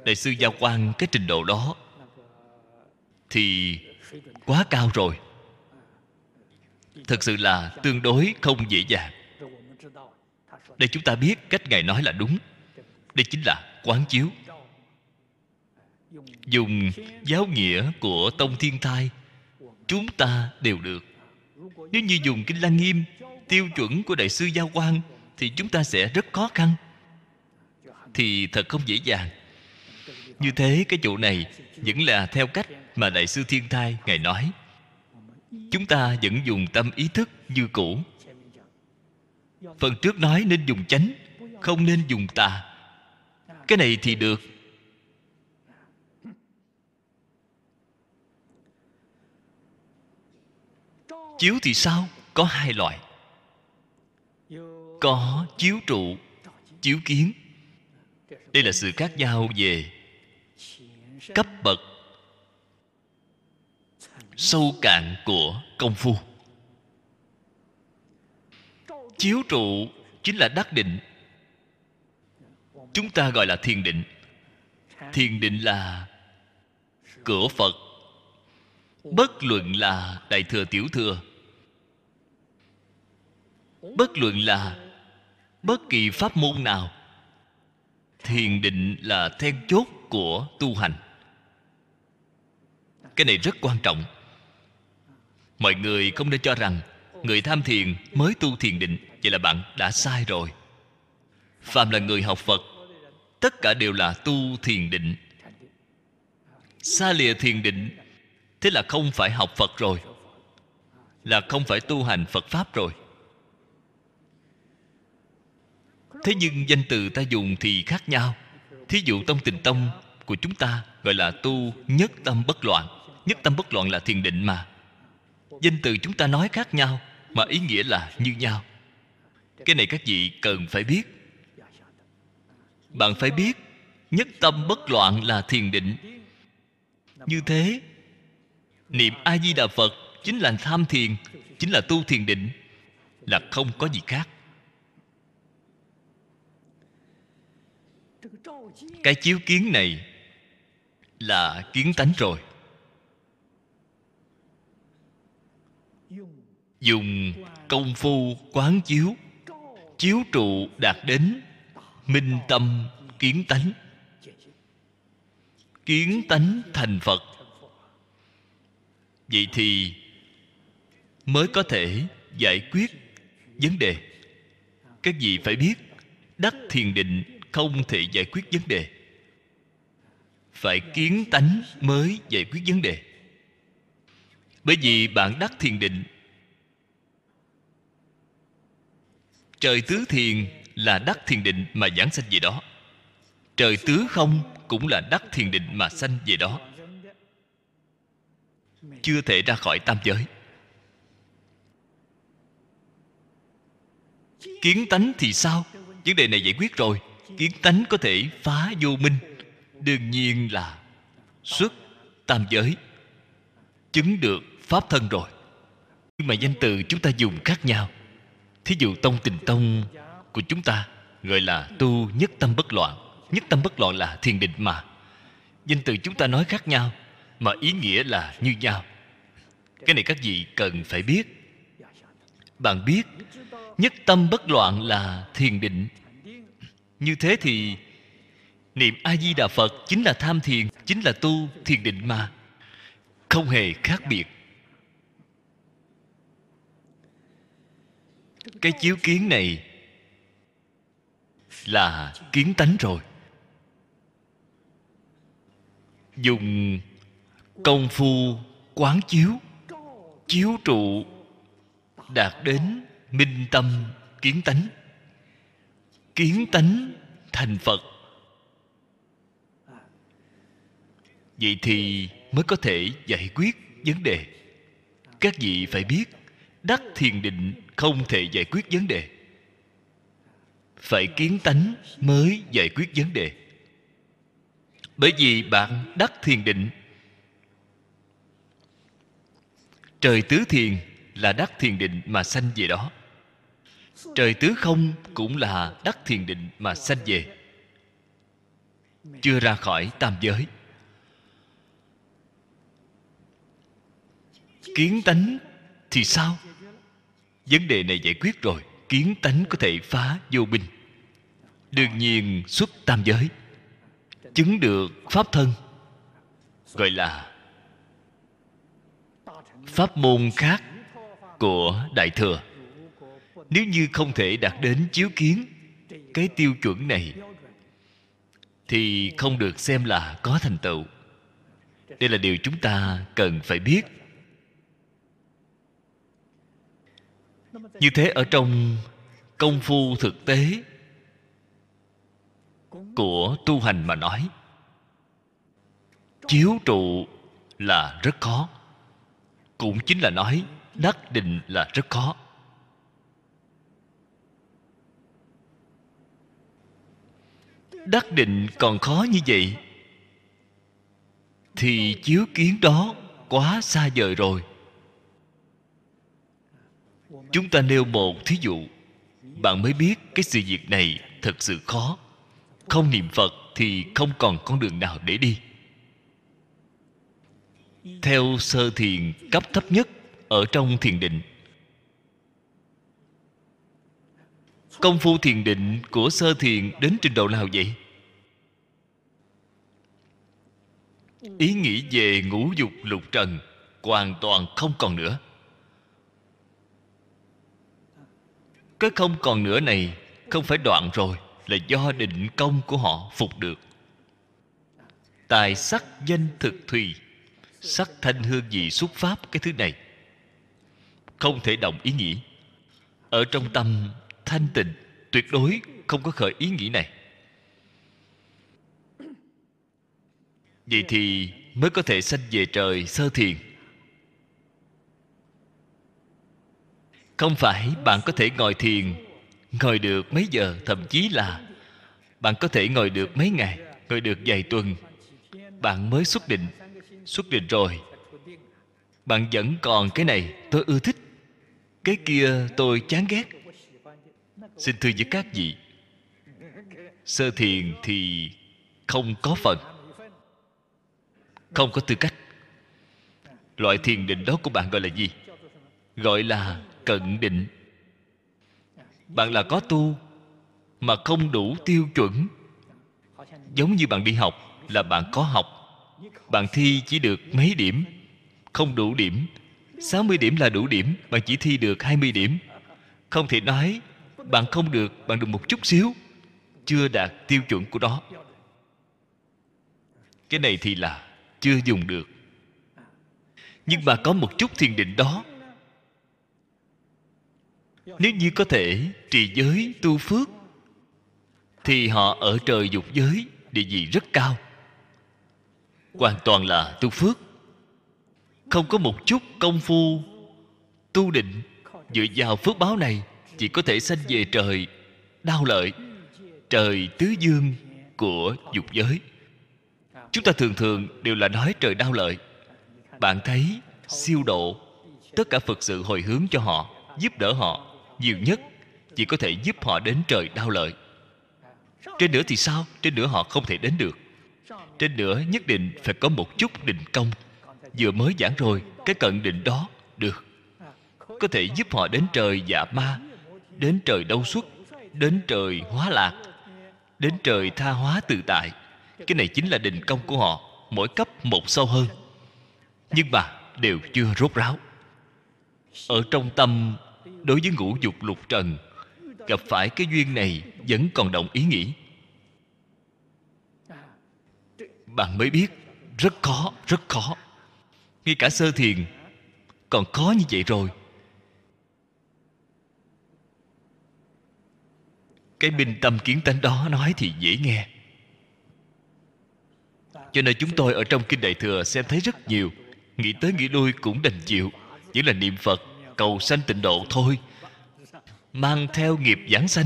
[SPEAKER 2] Đại sư giao quan cái trình độ đó thì quá cao rồi. Thực sự là tương đối không dễ dàng. Đây chúng ta biết cách ngài nói là đúng. Đây chính là quán chiếu dùng giáo nghĩa của tông thiên thai chúng ta đều được. Nếu như dùng kinh lăng nghiêm, tiêu chuẩn của đại sư giao quan thì chúng ta sẽ rất khó khăn. Thì thật không dễ dàng. Như thế, cái chỗ này vẫn là theo cách mà đại sư thiên thai ngài nói. Chúng ta vẫn dùng tâm ý thức như cũ. Phần trước nói nên dùng chánh, không nên dùng tà. Cái này thì được. Chiếu thì sao? Có hai loại. Có chiếu trụ, chiếu kiến. Đây là sự khác nhau về cấp bậc, sâu cạn của công phu. Chiếu trụ chính là đắc định. Chúng ta gọi là thiền định. Thiền định là cửa phật. Bất luận là đại thừa tiểu thừa bất luận là bất kỳ pháp môn nào, thiền định là then chốt của tu hành. Cái này rất quan trọng. Mọi người không nên cho rằng người tham thiền mới tu thiền định vậy là bạn đã sai rồi. Phàm là người học phật, tất cả đều là tu thiền định. Xa lìa thiền định, thế là không phải học phật rồi, là không phải tu hành phật pháp rồi. Thế nhưng danh từ ta dùng thì khác nhau. Thí dụ tông tình tông của chúng ta gọi là tu nhất tâm bất loạn. Nhất tâm bất loạn là thiền định mà. Danh từ chúng ta nói khác nhau mà ý nghĩa là như nhau. Cái này các vị cần phải biết. Bạn phải biết, nhất tâm bất loạn là thiền định. Như thế, niệm a di đà phật chính là tham thiền, chính là tu thiền định, là không có gì khác. Cái chiếu kiến này là kiến tánh rồi. Dùng công phu quán chiếu chiếu trụ đạt đến minh tâm kiến tánh. Kiến tánh thành phật. Vậy thì mới có thể giải quyết vấn đề. Các vị phải biết? Đắc thiền định không thể giải quyết vấn đề. Phải kiến tánh mới giải quyết vấn đề. Bởi vì bạn đắc thiền định, trời tứ thiền là đắc thiền định mà giảng sanh về đó. Trời tứ không cũng là đắc thiền định mà sanh về đó. Chưa thể ra khỏi tam giới. Kiến tánh thì sao? Vấn đề này giải quyết rồi kiến tánh có thể phá vô minh. Đương nhiên là xuất tam giới, chứng được pháp thân rồi. Nhưng mà danh từ chúng ta dùng khác nhau. Thí dụ tông tình tông của chúng ta gọi là tu nhất tâm bất loạn. Nhất tâm bất loạn là thiền định mà. Danh từ chúng ta nói khác nhau, mà ý nghĩa là như nhau. Cái này các vị cần phải biết. Bạn biết, nhất tâm bất loạn là thiền định như thế thì, niệm a di đà phật chính là tham thiền, chính là tu thiền định mà. Không hề khác biệt. Cái chiếu kiến này là kiến tánh rồi. Dùng công phu quán chiếu chiếu trụ đạt đến minh tâm kiến tánh kiến tánh thành phật. Vậy thì mới có thể giải quyết vấn đề. Các vị phải biết, đắc thiền định không thể giải quyết vấn đề. Phải kiến tánh mới giải quyết vấn đề. Bởi vì bạn đắc thiền định, trời tứ thiền là đắc thiền định mà sanh về đó trời tứ không cũng là đắc thiền định mà sanh về. Chưa ra khỏi tam giới. Kiến tánh thì sao? Vấn đề này giải quyết rồi, kiến tánh có thể phá vô binh đương nhiên xuất tam giới, chứng được pháp thân, gọi là pháp môn khác của đại thừa nếu như không thể đạt đến chiếu kiến cái tiêu chuẩn này, thì không được xem là có thành tựu. Đây là điều chúng ta cần phải biết. Như thế ở trong công phu thực tế của tu hành mà nói, chiếu trụ là rất khó. Cũng chính là nói, đắc định là rất khó. Đắc định còn khó như vậy. Thì chiếu kiến đó quá xa vời rồi. Chúng ta nêu một thí dụ. Bạn mới biết cái sự việc này thật sự khó. Không niệm phật thì không còn con đường nào để đi. Theo sơ thiền cấp thấp nhất ở trong thiền định công phu thiền định của sơ thiền đến trình độ nào vậy? Ý nghĩ về ngũ dục lục trần hoàn toàn không còn nữa. Cái không còn nữa này không phải đoạn rồi, là do định công của họ phục được. Tài sắc danh thực thùy, sắc thanh hương vị xuất pháp, cái thứ này. Không thể đồng ý nghĩ ở trong tâm thanh tịnh, tuyệt đối không có khởi ý nghĩ này. Vậy thì mới có thể sanh về trời sơ thiền. Không phải bạn có thể ngồi thiền, ngồi được mấy giờ, thậm chí là bạn có thể ngồi được mấy ngày, ngồi được vài tuần. Bạn mới xuất định xuất định rồi. Bạn vẫn còn cái này, tôi ưa thích. Cái kia tôi chán ghét xin thưa với các vị, sơ thiền thì không có phần. Không có tư cách. Loại thiền định đó của bạn gọi là gì? Gọi là cận định. Bạn là có tu mà không đủ tiêu chuẩn. Giống như bạn đi học là bạn có học. Bạn thi chỉ được mấy điểm? Không đủ điểm. 60 điểm là đủ điểm, Bạn chỉ thi được 20 điểm. Không thể nói bạn không được, bạn được một chút xíu. Chưa đạt tiêu chuẩn của đó. Cái này thì là Chưa dùng được. Nhưng mà có một chút thiền định đó. Nếu như có thể trì giới tu phước Thì họ ở trời dục giới Địa vị rất cao. Hoàn toàn là tu phước. Không có một chút công phu tu định dựa vào phước báo này chỉ có thể sanh về trời đau lợi, trời tứ dương của dục giới. Chúng ta thường thường đều là nói trời đau lợi. Bạn thấy siêu độ tất cả phật sự hồi hướng cho họ, giúp đỡ họ nhiều nhất, chỉ có thể giúp họ đến trời đau lợi. Trên nữa thì sao? Trên nữa họ không thể đến được. Trên nữa nhất định phải có một chút định công. Vừa mới giảng rồi, cái cận định đó được. Có thể giúp họ đến trời dạ ma đến trời đâu xuất đến trời hóa lạc, đến trời tha hóa tự tại. Cái này chính là định công của họ, mỗi cấp một sâu hơn. Nhưng mà đều chưa rốt ráo. Ở trong tâm, đối với ngũ dục lục trần, gặp phải cái duyên này vẫn còn động ý nghĩ. Bạn mới biết, rất khó rất khó. Ngay cả sơ thiền, còn khó như vậy rồi. Cái minh tâm kiến tánh đó nói thì dễ nghe. Cho nên chúng tôi ở trong kinh đại thừa xem thấy rất nhiều. Nghĩ tới nghĩ lui cũng đành chịu. Chỉ là niệm phật, cầu sanh tịnh độ thôi. Mang theo nghiệp giảng sanh.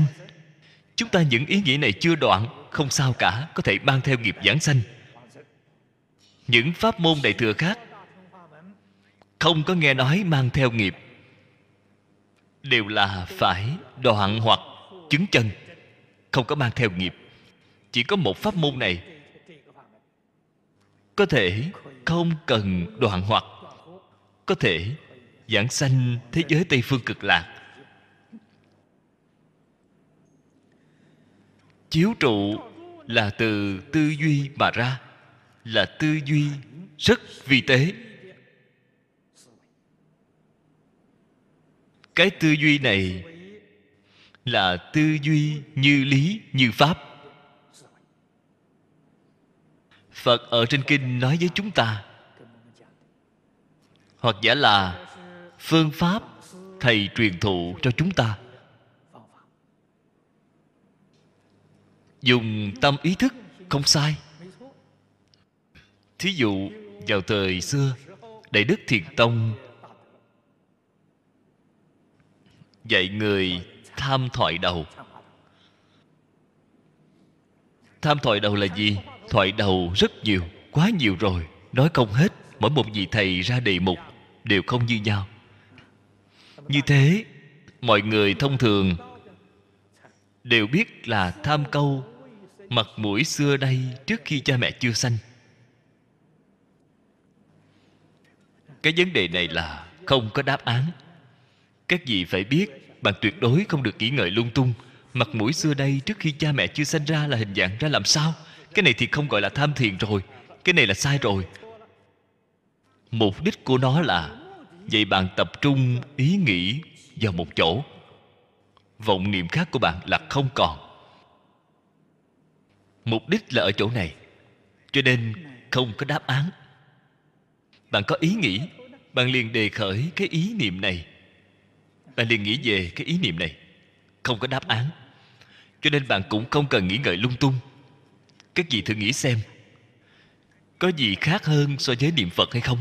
[SPEAKER 2] Chúng ta những ý nghĩ này chưa đoạn, không sao cả, có thể mang theo nghiệp giảng sanh. Những pháp môn đại thừa khác, không có nghe nói mang theo nghiệp. Đều là phải đoạn hoặc chứng chân không có mang theo nghiệp. Chỉ có một pháp môn này. Có thể không cần đoạn hoặc. Có thể giảng sanh thế giới tây phương cực lạc. Chiếu trụ là từ tư duy mà ra. Là tư duy rất vi tế. Cái tư duy này là tư duy, như lý, như pháp. Phật ở trên kinh nói với chúng ta, hoặc giả là phương pháp thầy truyền thụ cho chúng ta. Dùng tâm ý thức không sai. Thí dụ, vào thời xưa, đại đức thiền tông dạy người tham thoại đầu. Tham thoại đầu là gì? Thoại đầu rất nhiều, quá nhiều rồi. Nói không hết, mỗi một vị thầy ra đề mục đều không như nhau. Như thế, mọi người thông thường đều biết là tham câu mặt mũi xưa đây trước khi cha mẹ chưa sanh. Cái vấn đề này là không có đáp án. Các vị phải biết bạn tuyệt đối không được nghĩ ngợi lung tung. Mặt mũi xưa đây trước khi cha mẹ chưa sanh ra là hình dạng ra làm sao? Cái này thì không gọi là tham thiền rồi. Cái này là sai rồi. Mục đích của nó là vậy bạn tập trung ý nghĩ vào một chỗ. Vọng niệm khác của bạn là không còn. Mục đích là ở chỗ này, cho nên không có đáp án. Bạn có ý nghĩ, bạn liền đề khởi cái ý niệm này bạn liền nghĩ về cái ý niệm này. Không có đáp án. Cho nên bạn cũng không cần nghĩ ngợi lung tung. Các vị thử nghĩ xem, có gì khác hơn so với niệm phật hay không?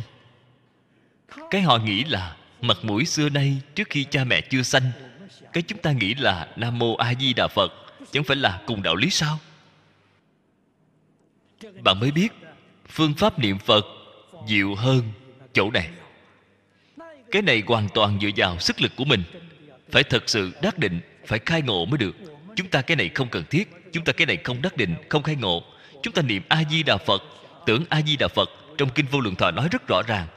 [SPEAKER 2] Cái họ nghĩ là mặt mũi xưa nay trước khi cha mẹ chưa sanh, cái chúng ta nghĩ là nam mô a di đà phật, chẳng phải là cùng đạo lý sao? Bạn mới biết, phương pháp niệm phật dịu hơn chỗ này cái này hoàn toàn dựa vào sức lực của mình. Phải thật sự đắc định, phải khai ngộ mới được. Chúng ta cái này không cần thiết, chúng ta cái này không đắc định, không khai ngộ. Chúng ta niệm a di đà phật, tưởng a di đà phật, trong kinh vô lượng thọ nói rất rõ ràng.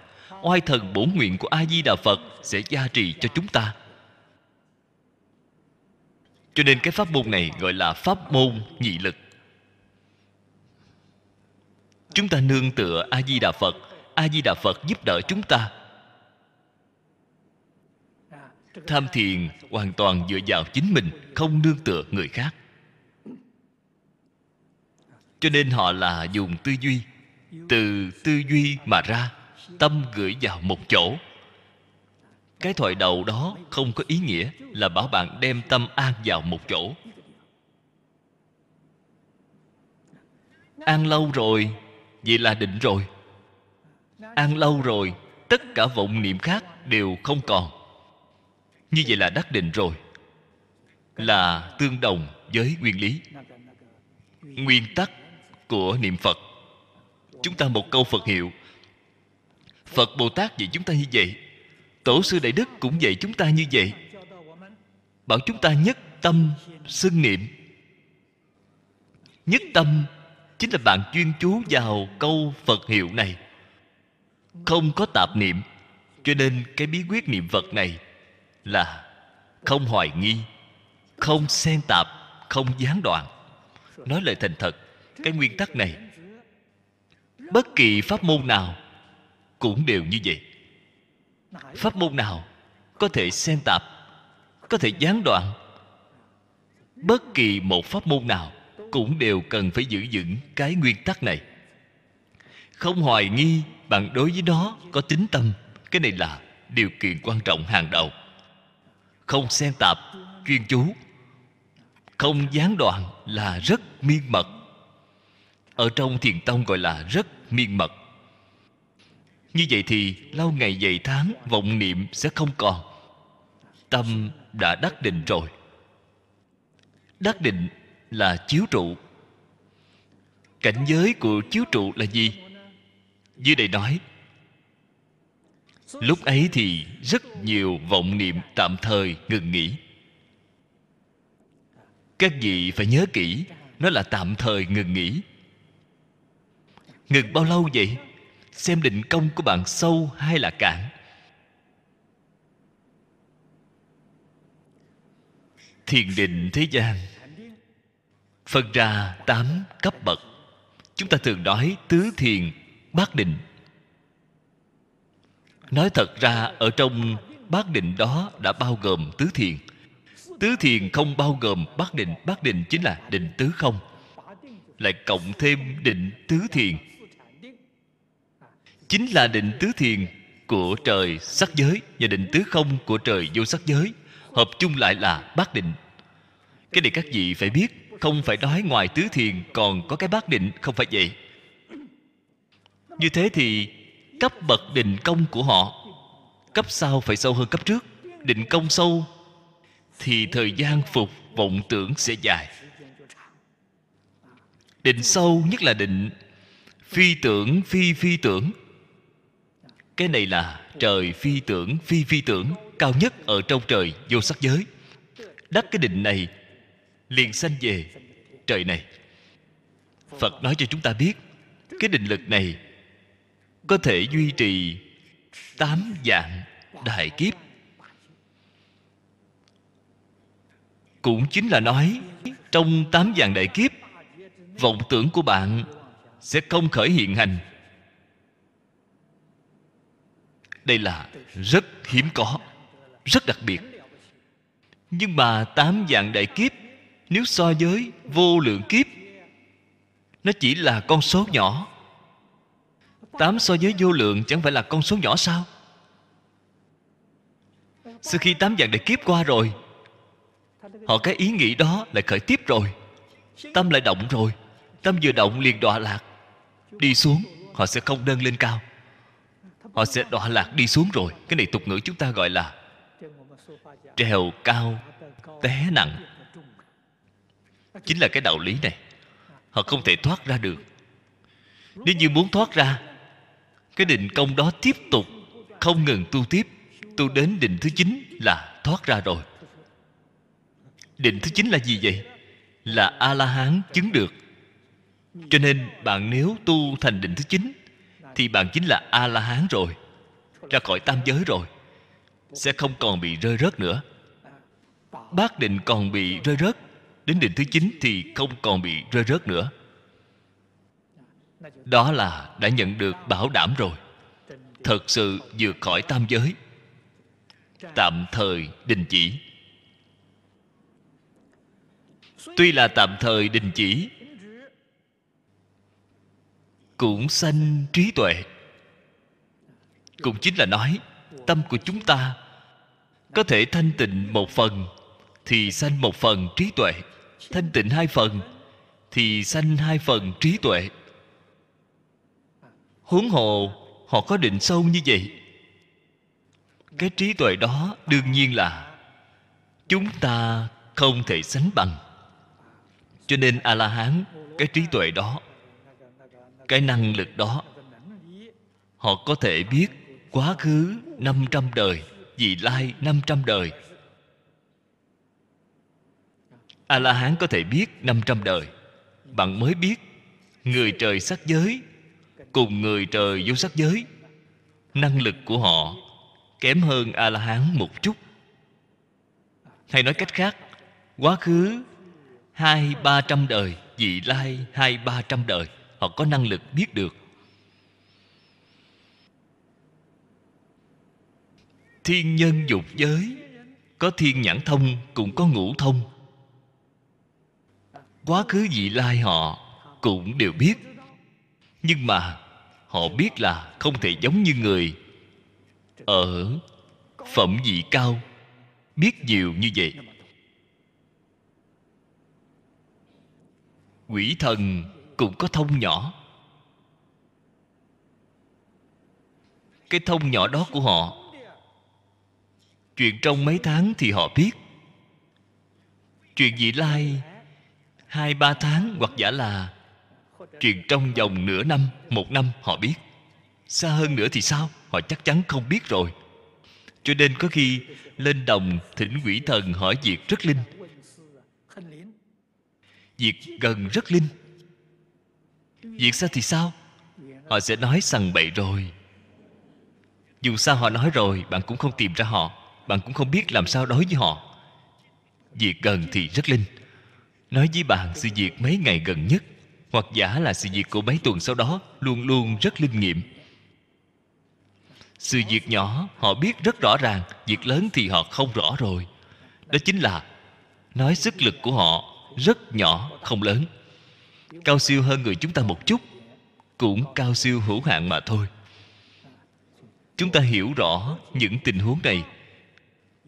[SPEAKER 2] Oai thần bổn nguyện của a di đà phật sẽ gia trì cho chúng ta. Cho nên cái pháp môn này gọi là pháp môn nhị lực. Chúng ta nương tựa a di đà phật a di đà phật giúp đỡ chúng ta tham thiền hoàn toàn dựa vào chính mình, không nương tựa người khác. Cho nên họ là dùng tư duy. Từ tư duy mà ra, tâm gửi vào một chỗ. Cái thoại đầu đó không có ý nghĩa là bảo bạn đem tâm an vào một chỗ. An lâu rồi, vậy là định rồi. An lâu rồi, tất cả vọng niệm khác đều không còn như vậy là đắc định rồi. Là tương đồng với nguyên lý. Nguyên tắc của niệm phật. Chúng ta một câu phật hiệu. Phật bồ tát dạy chúng ta như vậy. Tổ sư đại đức cũng dạy chúng ta như vậy. Bảo chúng ta nhất tâm xưng niệm. Nhất tâm chính là bạn chuyên chú vào câu phật hiệu này. Không có tạp niệm, cho nên cái bí quyết niệm phật này là không hoài nghi, không xen tạp, không gián đoạn. Nói lời thành thật, cái nguyên tắc này, bất kỳ pháp môn nào cũng đều như vậy. Pháp môn nào có thể xen tạp, có thể gián đoạn, bất kỳ một pháp môn nào cũng đều cần phải giữ vững cái nguyên tắc này. Không hoài nghi bạn đối với nó có tính tâm, cái này là điều kiện quan trọng hàng đầu không xen tạp, chuyên chú. Không gián đoạn là rất miên mật. Ở trong thiền tông gọi là rất miên mật. Như vậy thì lâu ngày dày tháng, vọng niệm sẽ không còn. Tâm đã đắc định rồi. Đắc định là chiếu trụ. Cảnh giới của chiếu trụ là gì? Dưới đây nói lúc ấy thì rất nhiều vọng niệm tạm thời ngừng nghỉ. Các vị phải nhớ kỹ, nó là tạm thời ngừng nghỉ. Ngừng bao lâu vậy? Xem định công của bạn sâu hay là cạn? Thiền định thế gian. Phân ra tám cấp bậc. Chúng ta thường nói tứ thiền, bát định nói thật ra, ở trong bát định đó đã bao gồm tứ thiền. Tứ thiền không bao gồm bát định bát định chính là định tứ không? Lại cộng thêm định tứ thiền. Chính là định tứ thiền của trời sắc giới và định tứ không của trời vô sắc giới, hợp chung lại là bát định. Cái này các vị phải biết, không phải nói ngoài tứ thiền còn có cái bát định, không phải vậy. Như thế thì cấp bậc định công của họ. Cấp sau phải sâu hơn cấp trước. Định công sâu thì thời gian phục vọng tưởng sẽ dài. Định sâu nhất là định phi tưởng, phi phi tưởng. Cái này là trời phi tưởng, phi phi tưởng, cao nhất ở trong trời vô sắc giới. Đắc cái định này, liền sanh về trời này. Phật nói cho chúng ta biết, cái định lực này có thể duy trì tám dạng đại kiếp. Cũng chính là nói, trong tám dạng đại kiếp, vọng tưởng của bạn sẽ không khởi hiện hành. Đây là rất hiếm có, rất đặc biệt. Nhưng mà tám dạng đại kiếp, nếu so với vô lượng kiếp, nó chỉ là con số nhỏ tám so với vô lượng chẳng phải là con số nhỏ sao? Sau khi tám dạng đại kiếp qua rồi, họ cái ý nghĩ đó lại khởi tiếp rồi. Tâm lại động rồi. Tâm vừa động liền đọa lạc. Đi xuống, họ sẽ không nâng lên cao. Họ sẽ đọa lạc đi xuống rồi. Cái này tục ngữ chúng ta gọi là trèo cao té nặng. Chính là cái đạo lý này. Họ không thể thoát ra được. Nếu như muốn thoát ra cái định công đó tiếp tục, không ngừng tu tiếp. Tu đến định thứ chín là thoát ra rồi. Định thứ chín là gì vậy? Là a la hán chứng được. Cho nên bạn nếu tu thành định thứ chín, thì bạn chính là a la hán rồi, ra khỏi tam giới rồi. Sẽ không còn bị rơi rớt nữa. Bác định còn bị rơi rớt, đến định thứ chín thì không còn bị rơi rớt nữa đó là đã nhận được bảo đảm rồi. Thật sự vượt khỏi tam giới. Tạm thời đình chỉ. Tuy là tạm thời đình chỉ, cũng sanh trí tuệ. Cũng chính là nói, tâm của chúng ta có thể thanh tịnh một phần thì sanh một phần trí tuệ. Thanh tịnh hai phần thì sanh hai phần trí tuệ huống hồ, họ có định sâu như vậy. Cái trí tuệ đó đương nhiên là chúng ta không thể sánh bằng. Cho nên a la hán cái trí tuệ đó, cái năng lực đó, họ có thể biết quá khứ 500 đời, vị lai 500 đời. A la hán có thể biết 500 đời. Bạn mới biết, người trời sắc giới cùng người trời vô sắc giới. Năng lực của họ kém hơn a la hán một chút. Hay nói cách khác, quá khứ hai ba trăm đời, vị lai hai ba trăm đời, họ có năng lực biết được. Thiên nhân dục giới, có thiên nhãn thông cũng có ngũ thông. Quá khứ vị lai họ cũng đều biết. Nhưng mà họ biết là không thể giống như người. Ở phẩm vị cao, biết nhiều như vậy. Quỷ thần cũng có thông nhỏ. Cái thông nhỏ đó của họ, chuyện trong mấy tháng thì họ biết. Chuyện vị lai hai, ba tháng hoặc giả là truyền trong vòng nửa năm, một năm họ biết. Xa hơn nữa thì sao? Họ chắc chắn không biết rồi. Cho nên có khi lên đồng, thỉnh quỷ thần hỏi việc rất linh. Việc gần rất linh. Việc xa thì sao? Họ sẽ nói sằng bậy rồi. Dù sao họ nói rồi, bạn cũng không tìm ra họ. Bạn cũng không biết làm sao đối với họ. Việc gần thì rất linh. Nói với bạn sự việc mấy ngày gần nhất hoặc giả là sự việc của mấy tuần sau đó luôn luôn rất linh nghiệm. Sự việc nhỏ, họ biết rất rõ ràng, việc lớn thì họ không rõ rồi. Đó chính là nói sức lực của họ rất nhỏ, không lớn. Cao siêu hơn người chúng ta một chút, cũng cao siêu hữu hạn mà thôi. Chúng ta hiểu rõ những tình huống này,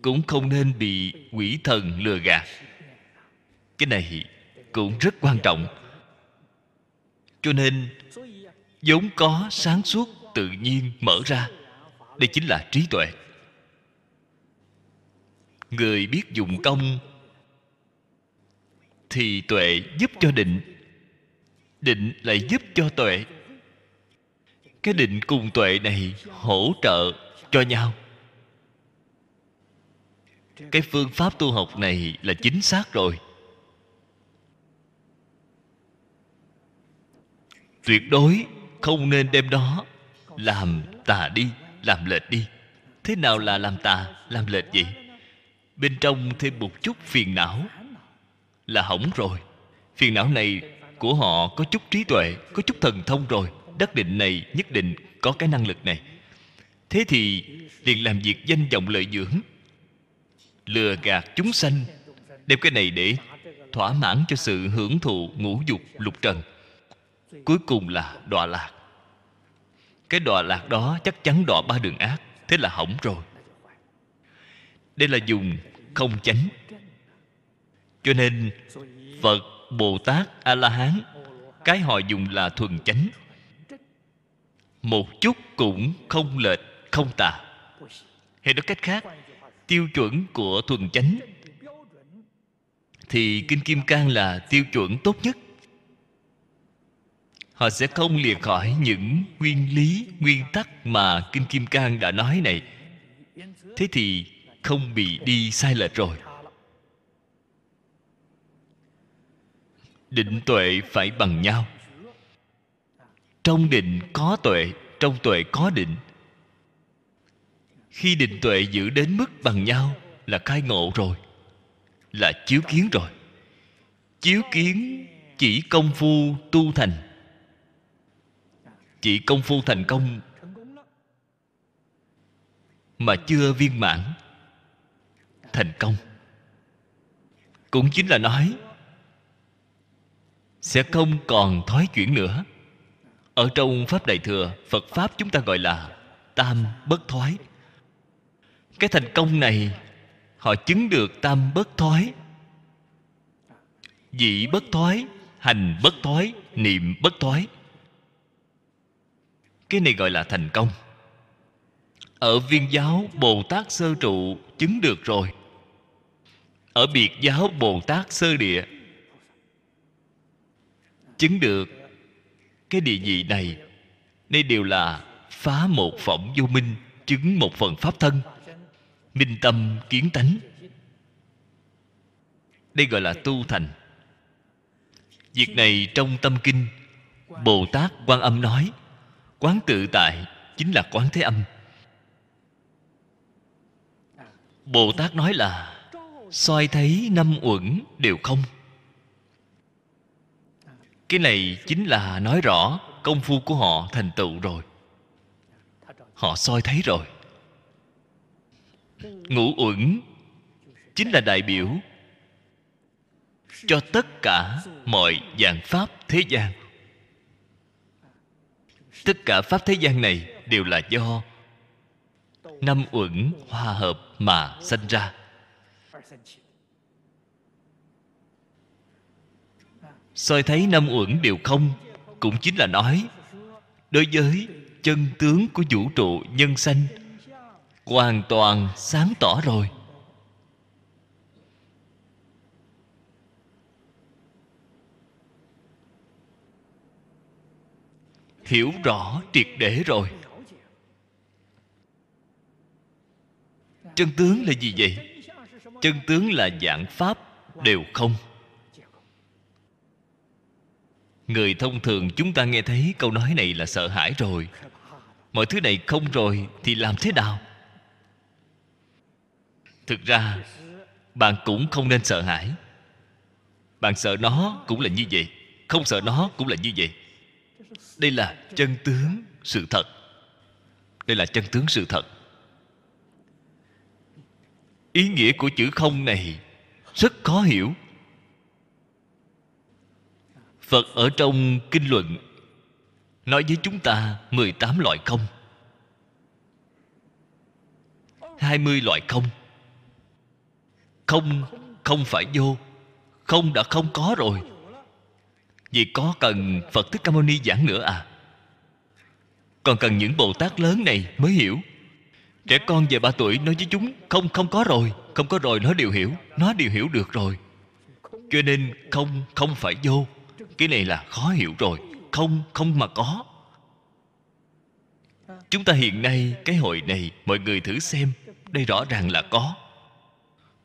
[SPEAKER 2] cũng không nên bị quỷ thần lừa gạt. Cái này cũng rất quan trọng cho nên, vốn có sáng suốt tự nhiên mở ra, đây chính là trí tuệ. Người biết dùng công thì tuệ giúp cho định. Định lại giúp cho tuệ. Cái định cùng tuệ này hỗ trợ cho nhau. Cái phương pháp tu học này là chính xác rồi. Tuyệt đối không nên đem đó làm tà đi, làm lệch đi. Thế nào là làm tà, làm lệch vậy? Bên trong thêm một chút phiền não là hỏng rồi. Phiền não này của họ có chút trí tuệ, có chút thần thông rồi. Đắc định này, nhất định có cái năng lực này. Thế thì liền làm việc danh vọng lợi dưỡng, lừa gạt chúng sanh, đem cái này để thỏa mãn cho sự hưởng thụ ngũ dục lục trần cuối cùng là đọa lạc. Cái đọa lạc đó chắc chắn đọa ba đường ác, thế là hỏng rồi. Đây là dùng không chánh. Cho nên phật bồ tát a la hán cái họ dùng là thuần chánh. Một chút cũng không lệch, không tà. Hay nói cách khác, tiêu chuẩn của thuần chánh thì kinh kim cang là tiêu chuẩn tốt nhất họ sẽ không lìa khỏi những nguyên lý, nguyên tắc mà kinh kim cang đã nói này. Thế thì không bị đi sai lệch rồi. Định tuệ phải bằng nhau. Trong định có tuệ, trong tuệ có định. Khi định tuệ giữ đến mức bằng nhau là khai ngộ rồi, là chiếu kiến rồi. Chiếu kiến chỉ công phu tu thành chỉ công phu thành công mà chưa viên mãn, thành công. Cũng chính là nói, sẽ không còn thói chuyển nữa. Ở trong pháp đại thừa, phật pháp chúng ta gọi là tam bất thoái cái thành công này, họ chứng được tam bất thoái vị bất thoái hành bất thoái niệm bất thoái cái này gọi là thành công. Ở viên giáo bồ tát sơ trụ chứng được rồi. Ở biệt giáo bồ tát sơ địa chứng được cái địa vị này. Đây đều là phá một phỏng vô minh, chứng một phần pháp thân, minh tâm kiến tánh. Đây gọi là tu thành. Việc này trong tâm kinh bồ tát quan âm nói quán tự tại chính là quán thế âm. Bồ tát nói là, soi thấy năm uẩn đều không. Cái này chính là nói rõ công phu của họ thành tựu rồi. Họ soi thấy rồi. Ngũ uẩn chính là đại biểu cho tất cả mọi dạng pháp thế gian tất cả pháp thế gian này đều là do năm uẩn hòa hợp mà sanh ra. Soi thấy năm uẩn đều không cũng chính là nói, đối với chân tướng của vũ trụ nhân sanh, hoàn toàn sáng tỏ rồi. Hiểu rõ triệt để rồi. Chân tướng là gì vậy? Chân tướng là dạng pháp đều không. Người thông thường chúng ta nghe thấy câu nói này là sợ hãi rồi. Mọi thứ này không rồi thì làm thế nào? Thực ra, bạn cũng không nên sợ hãi. Bạn sợ nó cũng là như vậy, không sợ nó cũng là như vậy đây là chân tướng sự thật. Đây là chân tướng sự thật. Ý nghĩa của chữ không này rất khó hiểu. Phật ở trong kinh luận nói với chúng ta 18 loại không. 20 loại không. Không không phải vô. Không đã không có rồi vì có cần, phật thích ca mâu ni giảng nữa à? Còn cần những bồ tát lớn này mới hiểu. Trẻ con về ba tuổi nói với chúng, không không có rồi, không có rồi nó đều hiểu, nó đều hiểu được rồi. Cho nên không không phải vô. Cái này là khó hiểu rồi. Không không mà có. Chúng ta hiện nay, cái hội này, mọi người thử xem, đây rõ ràng là có.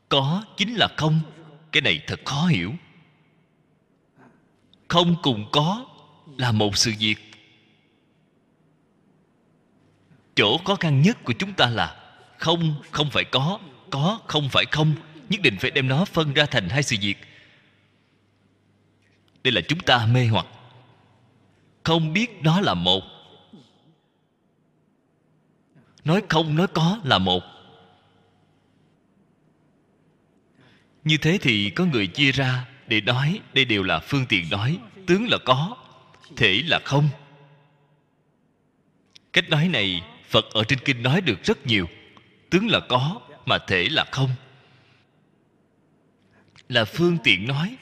[SPEAKER 2] Có chính là không. Cái này thật khó hiểu không cùng có là một sự việc. Chỗ khó khăn nhất của chúng ta là không không phải có có, không phải không. Nhất định phải đem nó phân ra thành hai sự việc. Đây là chúng ta mê hoặc. Không biết đó là một. Nói không, nói có là một. Như thế thì có người chia ra để nói, đây đều là phương tiện nói. Tướng là có, thể là không. Cách nói này, phật ở trên kinh nói được rất nhiều. Tướng là có, mà thể là không. Là phương tiện nói.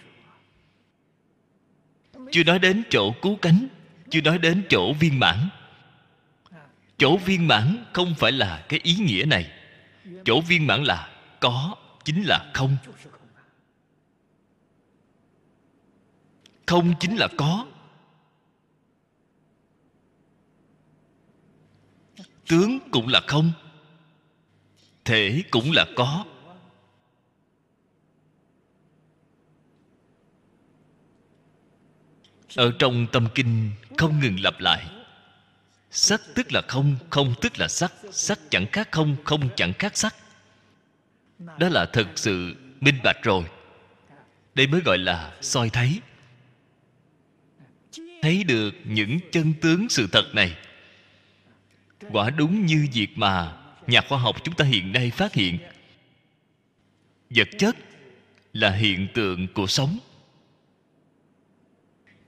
[SPEAKER 2] Chưa nói đến chỗ cứu cánh, chưa nói đến chỗ viên mãn. Chỗ viên mãn không phải là cái ý nghĩa này. Chỗ viên mãn là có, chính là không. Không chính là có. Tướng cũng là không, thể cũng là có. Ở trong tâm kinh không ngừng lặp lại. Sắc tức là không không tức là sắc sắc chẳng khác không không chẳng khác sắc. Đó là thật sự minh bạch rồi. Đây mới gọi là soi thấy thấy được những chân tướng sự thật này. Quả đúng như việc mà nhà khoa học chúng ta hiện nay phát hiện. Vật chất là hiện tượng của sống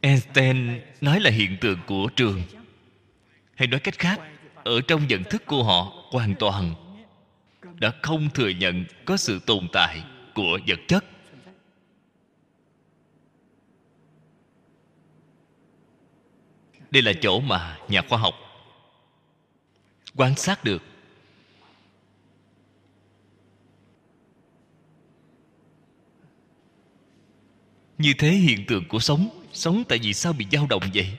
[SPEAKER 2] einstein nói là hiện tượng của trường. Hay nói cách khác, ở trong nhận thức của họ, hoàn toàn đã không thừa nhận có sự tồn tại của vật chất. Đây là chỗ mà nhà khoa học quan sát được. Như thế hiện tượng của sống sống tại vì sao bị dao động vậy?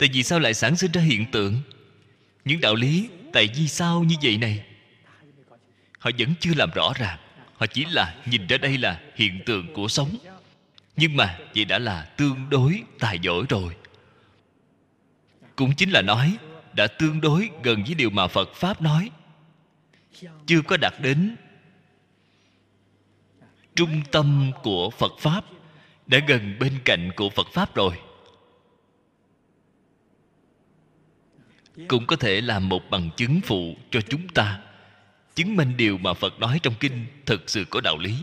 [SPEAKER 2] Tại vì sao lại sản sinh ra hiện tượng? Những đạo lý tại vì sao như vậy này? Họ vẫn chưa làm rõ ràng, họ chỉ là nhìn ra đây là hiện tượng của sống. Nhưng mà vậy đã là tương đối tài giỏi rồi cũng chính là nói, đã tương đối gần với điều mà phật pháp nói. Chưa có đạt đến trung tâm của phật pháp, đã gần bên cạnh của phật pháp rồi. Cũng có thể là một bằng chứng phụ cho chúng ta, chứng minh điều mà phật nói trong kinh thực sự có đạo lý.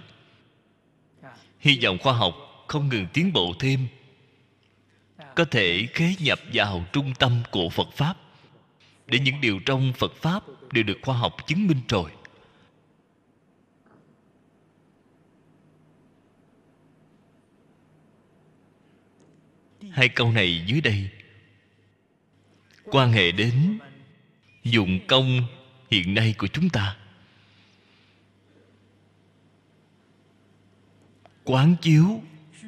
[SPEAKER 2] Hy vọng khoa học không ngừng tiến bộ thêm có thể khế nhập vào trung tâm của phật pháp. Để những điều trong phật pháp đều được khoa học chứng minh rồi. Hai câu này dưới đây. Quan hệ đến dụng công hiện nay của chúng ta. Quán chiếu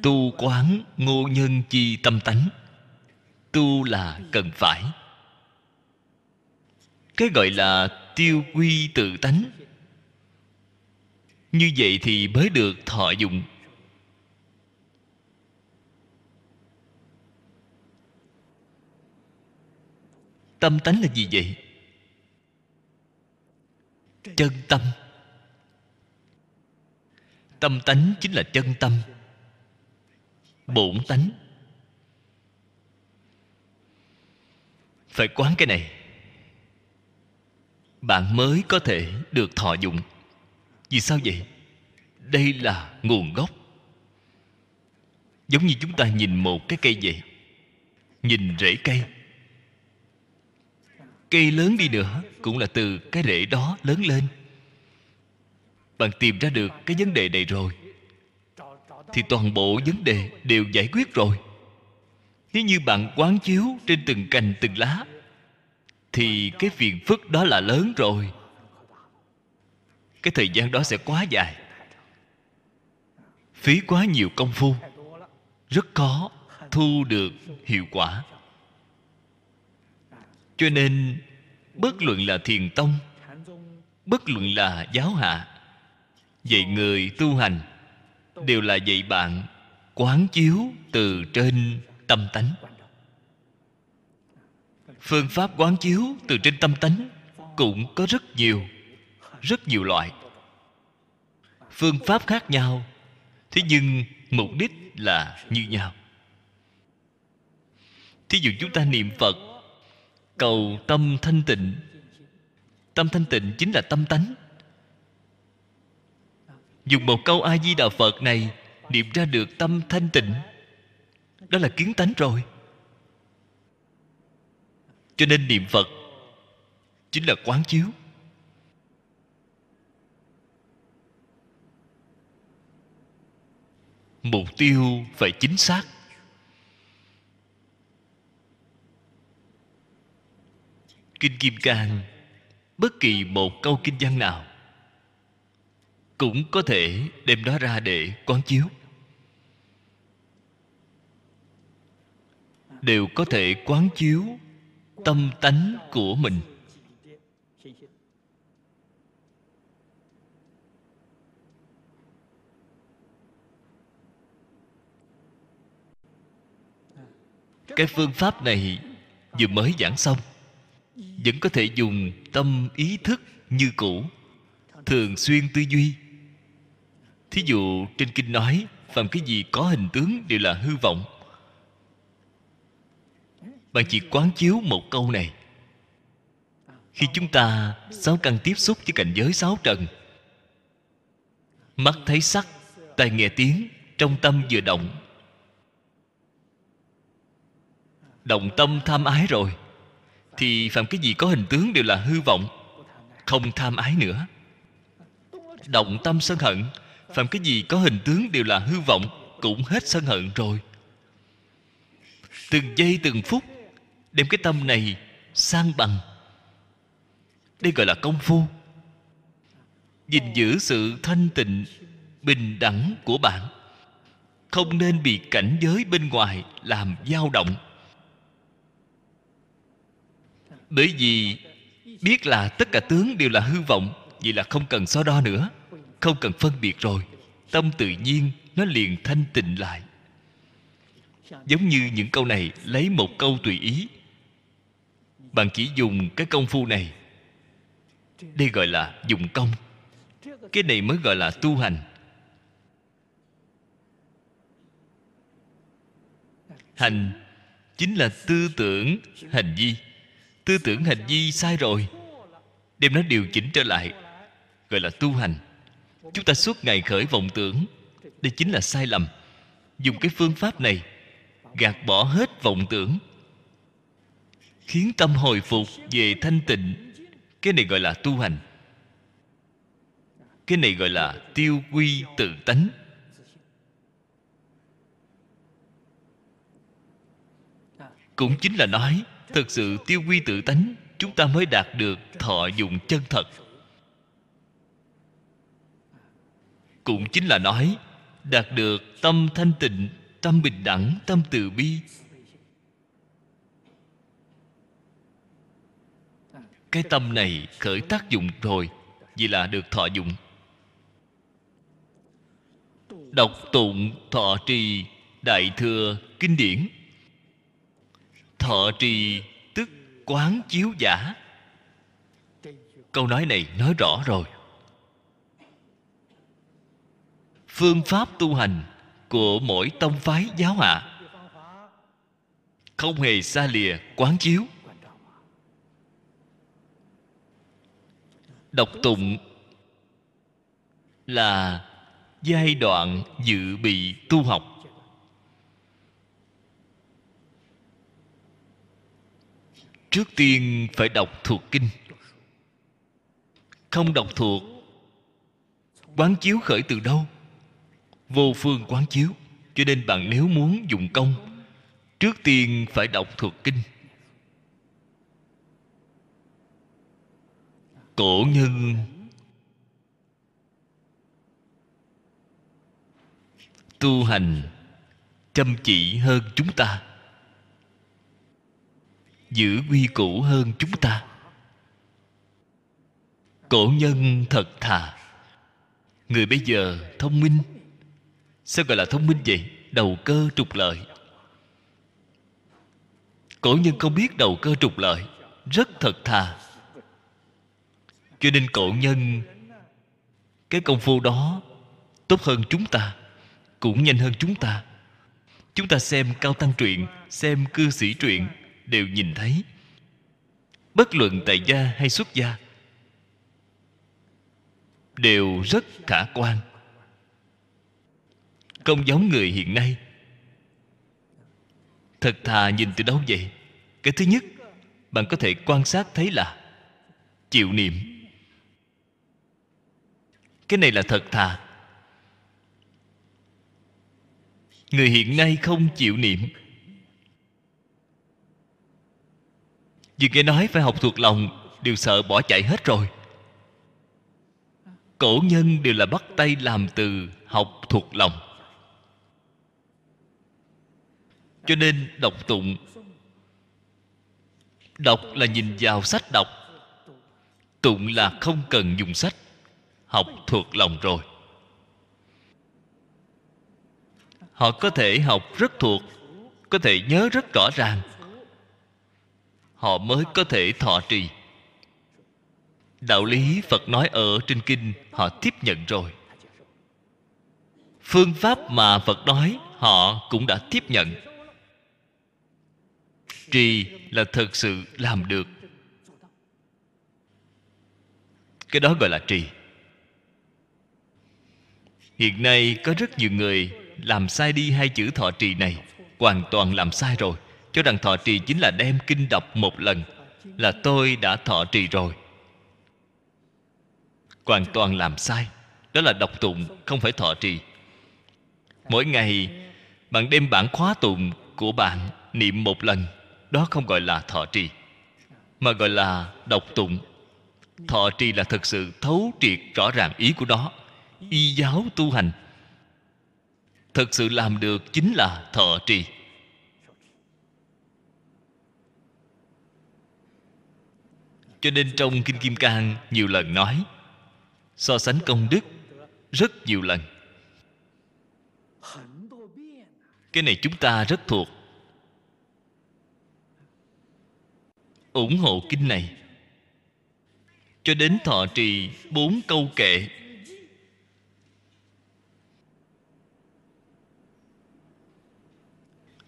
[SPEAKER 2] tu quán ngô nhân chi tâm tánh. Tu là cần phải. Cái gọi là tiêu quy tự tánh. Như vậy thì mới được thọ dụng. Tâm tánh là gì vậy? Chân tâm. Tâm tánh chính là chân tâm bổn tánh. Phải quán cái này, bạn mới có thể được thọ dụng. Vì sao vậy? Đây là nguồn gốc. Giống như chúng ta nhìn một cái cây vậy, nhìn rễ cây. Cây lớn đi nữa cũng là từ cái rễ đó lớn lên. Bạn tìm ra được cái vấn đề này rồi thì toàn bộ vấn đề đều giải quyết rồi. Nếu như bạn quán chiếu trên từng cành từng lá, thì cái phiền phức đó là lớn rồi. Cái thời gian đó sẽ quá dài. Phí quá nhiều công phu, rất khó thu được hiệu quả. Cho nên, bất luận là thiền tông, bất luận là giáo hạ, dạy người tu hành đều là dạy bạn quán chiếu từ trên tâm tánh. Phương pháp quán chiếu từ trên tâm tánh cũng có rất nhiều rất nhiều loại. Phương pháp khác nhau, thế nhưng mục đích là như nhau. Thí dụ chúng ta niệm phật, cầu tâm thanh tịnh. Tâm thanh tịnh chính là tâm tánh dùng một câu a di đà phật này niệm ra được tâm thanh tịnh. Đó là kiến tánh rồi. Cho nên niệm phật chính là quán chiếu. Mục tiêu phải chính xác. Kinh kim cang, bất kỳ một câu kinh văn nào cũng có thể đem đó ra để quán chiếu. Đều có thể quán chiếu tâm tánh của mình. Cái phương pháp này vừa mới giảng xong, vẫn có thể dùng tâm ý thức như cũ, thường xuyên tư duy thí dụ trên kinh nói, phàm cái gì có hình tướng đều là hư vọng. Bạn chỉ quán chiếu một câu này. Khi chúng ta, sáu căn tiếp xúc với cảnh giới sáu trần, mắt thấy sắc, tai nghe tiếng, trong tâm vừa động. Động tâm tham ái rồi, thì phạm cái gì có hình tướng đều là hư vọng, không tham ái nữa. Động tâm sân hận phạm cái gì có hình tướng đều là hư vọng, cũng hết sân hận rồi. Từng giây từng phút, đem cái tâm này sang bằng. Đây gọi là công phu. Gìn giữ sự thanh tịnh, bình đẳng của bạn. Không nên bị cảnh giới bên ngoài làm dao động. Bởi vì biết là tất cả tướng đều là hư vọng vậy là không cần so đo nữa không cần phân biệt rồi, tâm tự nhiên nó liền thanh tịnh lại. Giống như những câu này lấy một câu tùy ý. Bạn chỉ dùng cái công phu này. Đây gọi là dùng công. Cái này mới gọi là tu hành. Hành chính là tư tưởng hành vi. Tư tưởng hành vi sai rồi, đem nó điều chỉnh trở lại, gọi là tu hành chúng ta suốt ngày khởi vọng tưởng. Đây chính là sai lầm. Dùng cái phương pháp này, gạt bỏ hết vọng tưởng. Khiến tâm hồi phục về thanh tịnh. Cái này gọi là tu hành. Cái này gọi là tiêu quy tự tánh. Cũng chính là nói, thực sự tiêu quy tự tánh, chúng ta mới đạt được thọ dụng chân thật. Cũng chính là nói, đạt được tâm thanh tịnh, tâm bình đẳng, tâm từ bi. Cái tâm này khởi tác dụng rồi, vì là được thọ dụng. Đọc tụng thọ trì đại thừa kinh điển. Thọ trì tức quán chiếu giả. Câu nói này nói rõ rồi. Phương pháp tu hành của mỗi tông phái giáo hạ. Không hề xa lìa quán chiếu. Đọc tụng là giai đoạn dự bị tu học. Trước tiên phải đọc thuộc kinh. Không đọc thuộc, quán chiếu khởi từ đâu? Vô phương quán chiếu. Cho nên bạn nếu muốn dùng công, trước tiên phải đọc thuộc kinh. Cổ nhân tu hành chăm chỉ hơn chúng ta. Giữ quy củ hơn chúng ta. Cổ nhân thật thà. Người bây giờ thông minh sao gọi là thông minh vậy? Đầu cơ trục lợi. Cổ nhân không biết đầu cơ trục lợi. Rất thật thà. Cho nên cổ nhân, cái công phu đó tốt hơn chúng ta, cũng nhanh hơn chúng ta. Chúng ta xem cao tăng truyện, xem cư sĩ truyện, đều nhìn thấy. Bất luận tại gia hay xuất gia, đều rất khả quan không giống người hiện nay. Thật thà nhìn từ đâu vậy? Cái thứ nhất, bạn có thể quan sát thấy là chịu niệm. Cái này là thật thà. Người hiện nay không chịu niệm. Vì nghe nói phải học thuộc lòng, đều sợ bỏ chạy hết rồi. Cổ nhân đều là bắt tay làm từ học thuộc lòng. Cho nên đọc tụng. Đọc là nhìn vào sách đọc. Tụng là không cần dùng sách. Học thuộc lòng rồi. Họ có thể học rất thuộc, có thể nhớ rất rõ ràng. Họ mới có thể thọ trì. Đạo lý phật nói ở trên kinh, họ tiếp nhận rồi. Phương pháp mà phật nói, họ cũng đã tiếp nhận trì là thật sự làm được. Cái đó gọi là trì. Hiện nay có rất nhiều người làm sai đi hai chữ thọ trì này, hoàn toàn làm sai rồi. Cho rằng thọ trì chính là đem kinh đọc một lần là tôi đã thọ trì rồi. Hoàn toàn làm sai. Đó là đọc tụng, không phải thọ trì. Mỗi ngày bạn đem bản khóa tụng của bạn niệm một lần đó không gọi là thọ trì, mà gọi là đọc tụng. Thọ trì là thật sự thấu triệt rõ ràng ý của nó, y giáo tu hành. Thật sự làm được chính là thọ trì. Cho nên trong kinh kim cang nhiều lần nói, so sánh công đức rất nhiều lần. Cái này chúng ta rất thuộc. Ủng hộ kinh này. Cho đến thọ trì bốn câu kệ.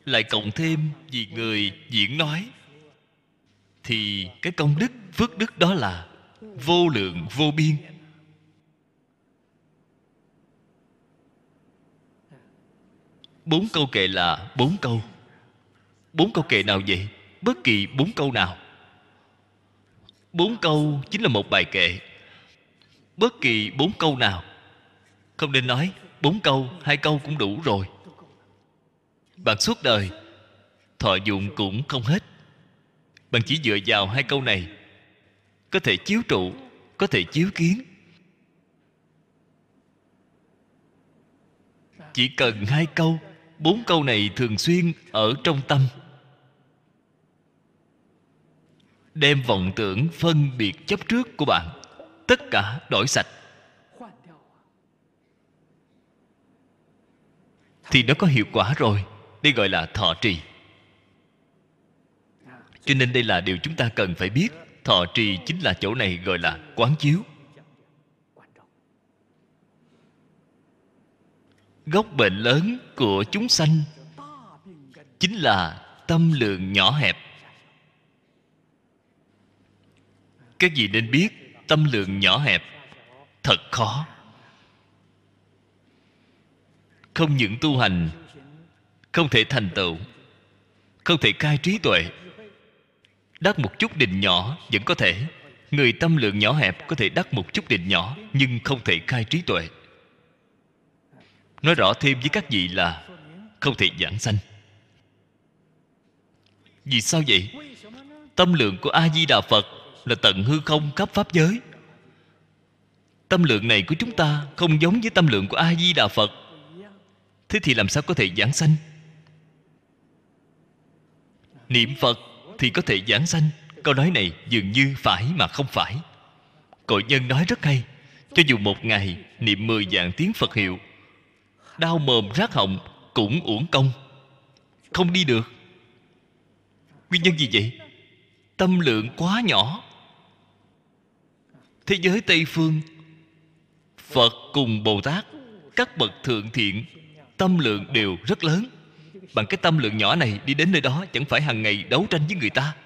[SPEAKER 2] Lại cộng thêm vì người diễn nói, thì cái công đức, phước đức đó là vô lượng, vô biên. Bốn câu kệ là bốn câu. Bốn câu kệ nào vậy? Bất kỳ bốn câu nào bốn câu chính là một bài kệ. Bất kỳ bốn câu nào. Không nên nói bốn câu, hai câu cũng đủ rồi. Bạn suốt đời, thọ dụng cũng không hết. Bạn chỉ dựa vào hai câu này. Có thể chiếu trụ, có thể chiếu kiến. Chỉ cần hai câu, bốn câu này thường xuyên ở trong tâm. Đem vọng tưởng phân biệt chấp trước của bạn. Tất cả đổi sạch. Thì nó có hiệu quả rồi. Đây gọi là thọ trì. Cho nên đây là điều chúng ta cần phải biết. Thọ trì chính là chỗ này gọi là quán chiếu. Gốc bệnh lớn của chúng sanh chính là tâm lượng nhỏ hẹp. Các vị nên biết, tâm lượng nhỏ hẹp, thật khó. Không những tu hành, không thể thành tựu, không thể cai trí tuệ. Đắc một chút định nhỏ vẫn có thể. Người tâm lượng nhỏ hẹp có thể đắc một chút định nhỏ, nhưng không thể khai trí tuệ. Nói rõ thêm với các vị là không thể giảng sanh. Vì sao vậy? Tâm lượng của a di đà phật là tận hư không khắp pháp giới. Tâm lượng này của chúng ta không giống với tâm lượng của a di đà phật. Thế thì làm sao có thể giảng sanh? Niệm phật thì có thể giảng sanh. Câu nói này dường như phải mà không phải. Cội nhân nói rất hay, cho dù một ngày niệm mười dạng tiếng phật hiệu, đau mồm rát họng cũng uổng công, không đi được. Nguyên nhân gì vậy? Tâm lượng quá nhỏ thế giới tây phương, phật cùng bồ tát, các bậc thượng thiện, tâm lượng đều rất lớn. Bằng cái tâm lượng nhỏ này đi đến nơi đó, chẳng phải hàng ngày đấu tranh với người ta.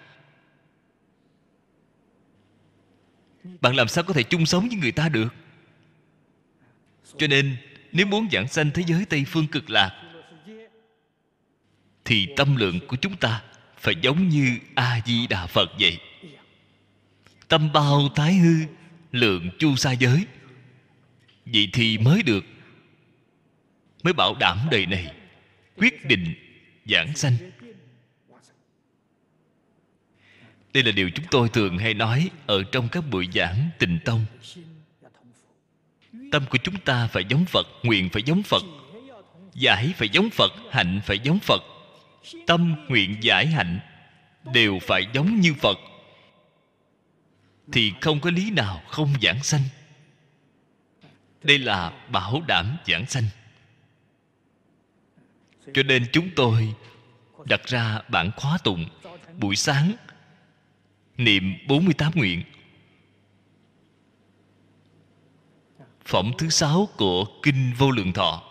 [SPEAKER 2] Bạn làm sao có thể chung sống với người ta được? Cho nên, nếu muốn giảng sanh thế giới tây phương cực lạc, thì tâm lượng của chúng ta phải giống như a di đà phật vậy. Tâm bao thái hư lượng chu sa giới. Vậy thì mới được, mới bảo đảm đời này quyết định giảng sanh. Đây là điều chúng tôi thường hay nói ở trong các buổi giảng tình tông. Tâm của chúng ta phải giống phật, nguyện phải giống phật, giải phải giống phật, hạnh phải giống phật. Tâm, nguyện, giải, hạnh đều phải giống như phật thì không có lý nào không giảng sanh. Đây là bảo đảm giảng sanh. Cho nên chúng tôi đặt ra bản khóa tụng buổi sáng, niệm 48 nguyện. Phẩm thứ sáu của kinh vô lượng thọ.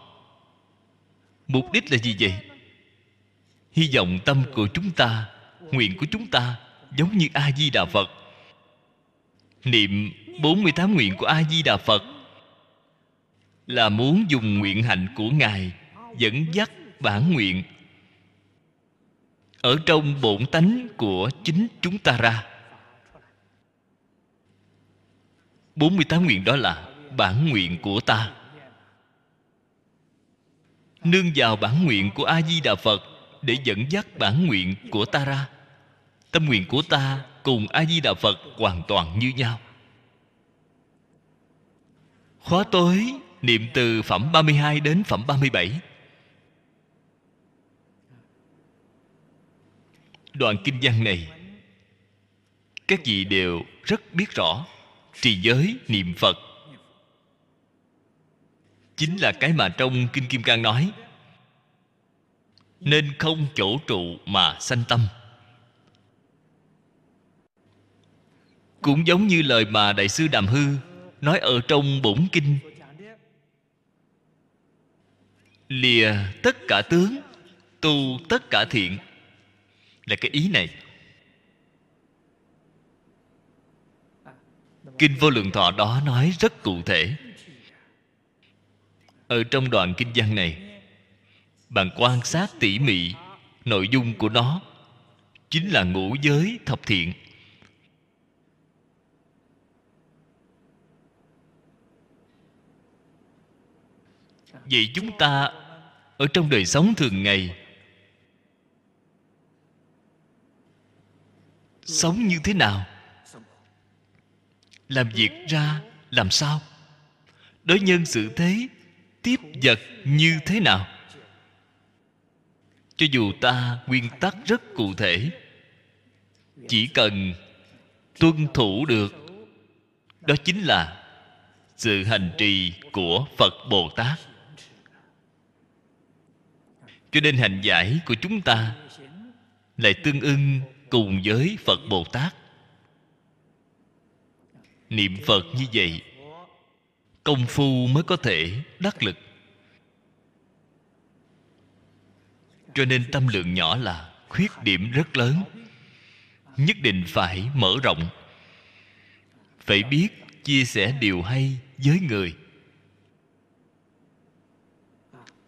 [SPEAKER 2] Mục đích là gì vậy? Hy vọng tâm của chúng ta, nguyện của chúng ta giống như a di đà phật niệm 48 nguyện của a di đà phật là muốn dùng nguyện hạnh của ngài dẫn dắt bản nguyện ở trong bổn tánh của chính chúng ta ra. 48 nguyện đó là bản nguyện của ta. Nương vào bản nguyện của a di đà phật để dẫn dắt bản nguyện của ta ra. Tâm nguyện của ta cùng a di đà phật hoàn toàn như nhau. Khóa tối, niệm từ phẩm 32 đến phẩm 37 đoạn kinh văn này, các vị đều rất biết rõ, trì giới niệm phật. Chính là cái mà trong kinh kim cang nói, nên không chỗ trụ mà sanh tâm. Cũng giống như lời mà đại sư đàm hư nói ở trong bổn kinh. Lìa tất cả tướng, tu tất cả thiện. Là cái ý này. Kinh vô lượng thọ đó nói rất cụ thể. Ở trong đoạn kinh văn này, bạn quan sát tỉ mỉ nội dung của nó chính là ngũ giới thập thiện. Vậy chúng ta ở trong đời sống thường ngày? Sống như thế nào? Làm việc ra làm sao? Đối nhân xử thế tiếp vật như thế nào? Cho dù ta nguyên tắc rất cụ thể, chỉ cần tuân thủ được, đó chính là sự hành trì của phật bồ tát cho nên hành giải của chúng ta lại tương ưng cùng với phật bồ tát. Niệm phật như vậy, công phu mới có thể đắc lực. Cho nên tâm lượng nhỏ là khuyết điểm rất lớn, nhất định phải mở rộng. Phải biết chia sẻ điều hay với người.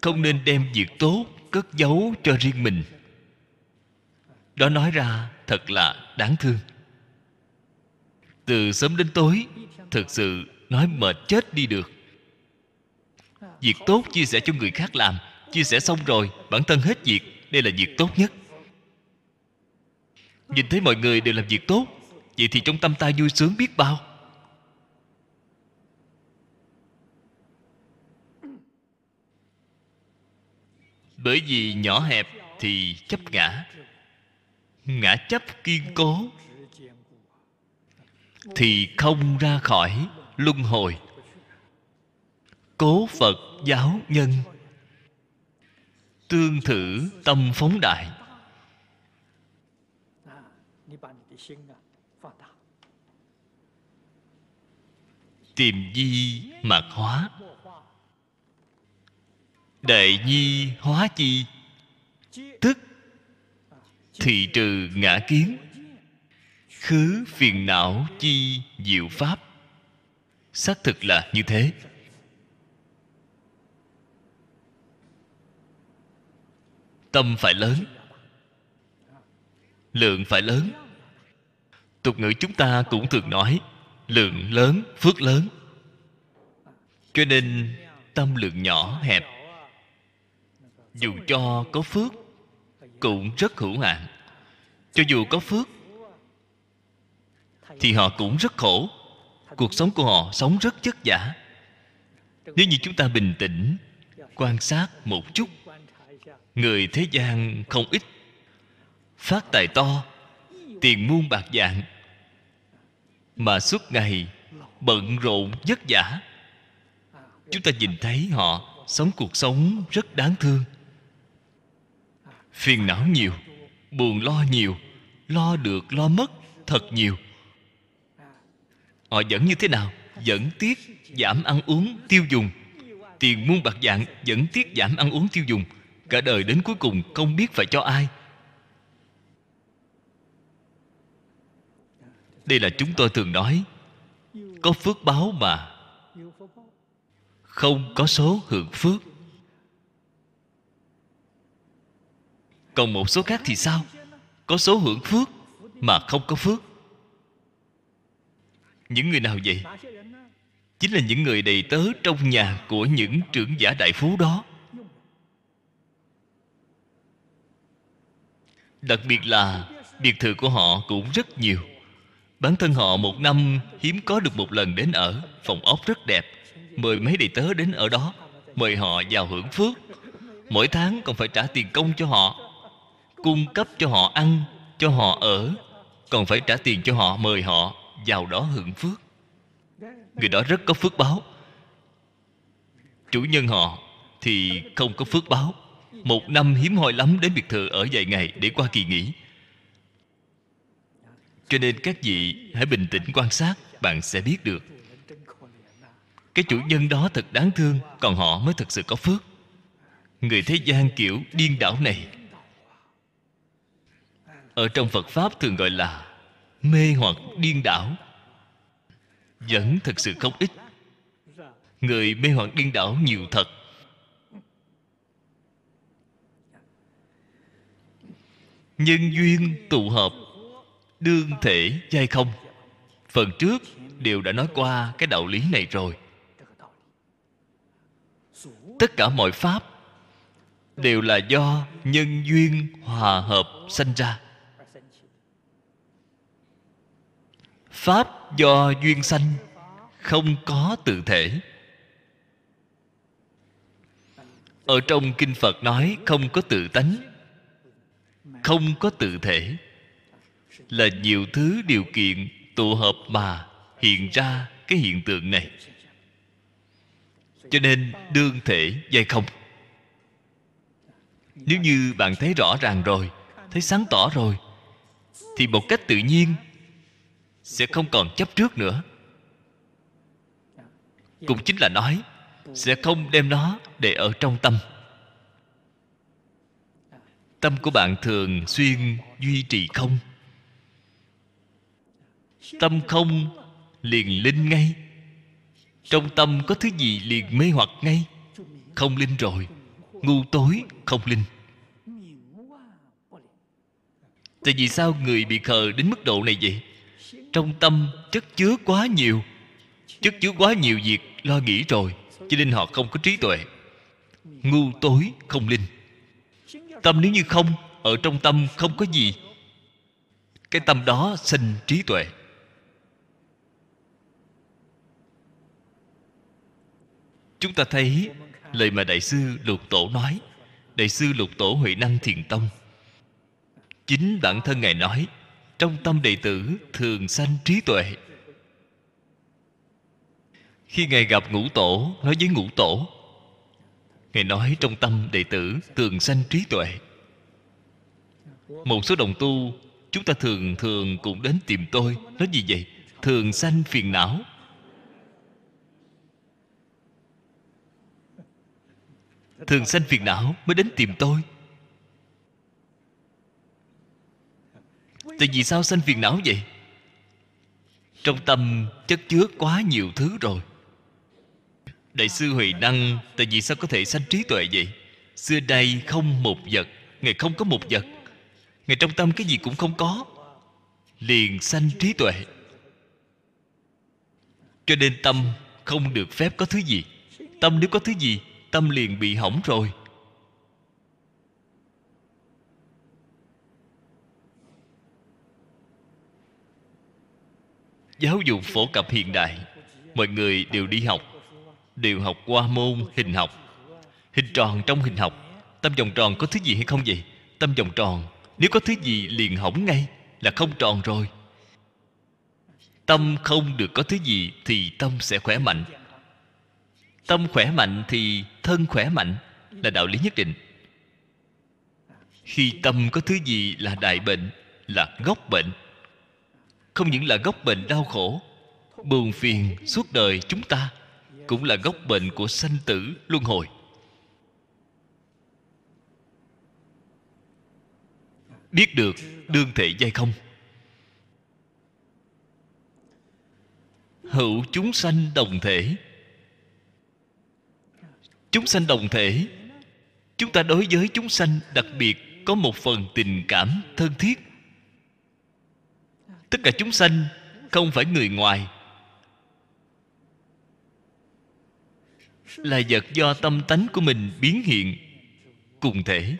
[SPEAKER 2] Không nên đem việc tốt cất giấu cho riêng mình. Đó nói ra thật là đáng thương. Từ sớm đến tối, thực sự nói mệt chết đi được. Việc tốt chia sẻ cho người khác làm, chia sẻ xong rồi, bản thân hết việc, đây là việc tốt nhất. Nhìn thấy mọi người đều làm việc tốt, vậy thì trong tâm ta vui sướng biết bao. Bởi vì nhỏ hẹp thì chấp ngã. Ngã chấp kiên cố thì không ra khỏi luân hồi. Cố phật giáo nhân, tương thử tâm phóng đại. Tìm di mạt hóa đại nhi hóa chi. Tức, thị trừ ngã kiến. Khứ phiền não chi diệu pháp. Xác thực là như thế. Tâm phải lớn. Lượng phải lớn. Tục ngữ chúng ta cũng thường nói, lượng lớn, phước lớn. Cho nên tâm lượng nhỏ, hẹp dù cho có phước, cũng rất hữu hạn. Cho dù có phước, thì họ cũng rất khổ. Cuộc sống của họ sống rất chất giả nếu như chúng ta bình tĩnh, quan sát một chút, người thế gian không ít. Phát tài to, tiền muôn bạc dạng mà suốt ngày bận rộn vất vả. Chúng ta nhìn thấy họ sống cuộc sống rất đáng thương phiền não nhiều, buồn lo nhiều, lo được lo mất thật nhiều. Họ vẫn như thế nào? Vẫn tiết giảm ăn uống tiêu dùng. Tiền muôn bạc dạng vẫn tiết giảm ăn uống tiêu dùng. Cả đời đến cuối cùng không biết phải cho ai. Đây là chúng tôi thường nói, có phước báo mà không có số hưởng phước. Còn một số khác thì sao? Có số hưởng phước mà không có phước. Những người nào vậy? Chính là những người đầy tớ trong nhà của những trưởng giả đại phú đó. Đặc biệt là biệt thự của họ cũng rất nhiều. Bản thân họ một năm hiếm có được một lần đến ở, phòng ốc rất đẹp. Mời mấy đầy tớ đến ở đó, mời họ vào hưởng phước. Mỗi tháng còn phải trả tiền công cho họ cung cấp cho họ ăn, cho họ ở, còn phải trả tiền cho họ mời họ vào đó hưởng phước. Người đó rất có phước báo. Chủ nhân họ thì không có phước báo. Một năm hiếm hoi lắm đến biệt thự ở vài ngày để qua kỳ nghỉ. Cho nên các vị hãy bình tĩnh quan sát, bạn sẽ biết được. Cái chủ nhân đó thật đáng thương, còn họ mới thật sự có phước. Người thế gian kiểu điên đảo này ở trong phật pháp thường gọi là mê hoặc điên đảo. Vẫn thật sự không ít. Người mê hoặc điên đảo nhiều thật. Nhân duyên tụ hợp, đương thể giai không. Phần trước đều đã nói qua cái đạo lý này rồi. Tất cả mọi pháp đều là do nhân duyên hòa hợp sanh ra. Pháp do duyên sanh, không có tự thể. Ở trong kinh phật nói không có tự tánh, không có tự thể là nhiều thứ điều kiện tụ hợp mà hiện ra cái hiện tượng này. Cho nên đương thể dây không. Nếu như bạn thấy rõ ràng rồi, thấy sáng tỏ rồi, thì một cách tự nhiên sẽ không còn chấp trước nữa. Cũng chính là nói, sẽ không đem nó để ở trong tâm. Tâm của bạn thường xuyên duy trì không? Tâm không liền linh ngay. Trong tâm có thứ gì liền mê hoặc ngay? Không linh rồi, ngu tối không linh. Tại vì sao người bị khờ đến mức độ này vậy? Trong tâm chất chứa quá nhiều. Chất chứa quá nhiều việc lo nghĩ rồi, cho nên họ không có trí tuệ. Ngu tối không linh. Tâm nếu như không, ở trong tâm không có gì. Cái tâm đó sinh trí tuệ. Chúng ta thấy lời mà đại sư lục tổ nói. Đại sư lục tổ huệ năng thiền tông. Chính bản thân ngài nói trong tâm đệ tử thường sanh trí tuệ. Khi ngài gặp ngũ tổ, nói với ngũ tổ, ngài nói trong tâm đệ tử thường sanh trí tuệ. Một số đồng tu, chúng ta thường thường cũng đến tìm tôi, nói gì vậy? Thường sanh phiền não. Thường sanh phiền não mới đến tìm tôi. Tại vì sao sanh phiền não vậy? Trong tâm chất chứa quá nhiều thứ rồi. Đại sư huệ năng tại vì sao có thể sanh trí tuệ vậy? Xưa đây không một vật, ngài không có một vật. Ngài trong tâm cái gì cũng không có. Liền sanh trí tuệ. Cho nên tâm không được phép có thứ gì. Tâm nếu có thứ gì, tâm liền bị hỏng rồi. Giáo dục phổ cập hiện đại. Mọi người đều đi học, đều học qua môn hình học. Hình tròn trong hình học, tâm vòng tròn có thứ gì hay không vậy? Tâm vòng tròn, nếu có thứ gì liền hỏng ngay là không tròn rồi. Tâm không được có thứ gì thì tâm sẽ khỏe mạnh. Tâm khỏe mạnh thì thân khỏe mạnh là đạo lý nhất định. Khi tâm có thứ gì là đại bệnh, là gốc bệnh không những là gốc bệnh đau khổ, buồn phiền suốt đời chúng ta, cũng là gốc bệnh của sanh tử luân hồi. Biết được đương thể dây không? Hữu chúng sanh đồng thể. Chúng sanh đồng thể, chúng ta đối với chúng sanh đặc biệt có một phần tình cảm thân thiết tất cả chúng sanh, không phải người ngoài. Là vật do tâm tánh của mình biến hiện, cùng thể.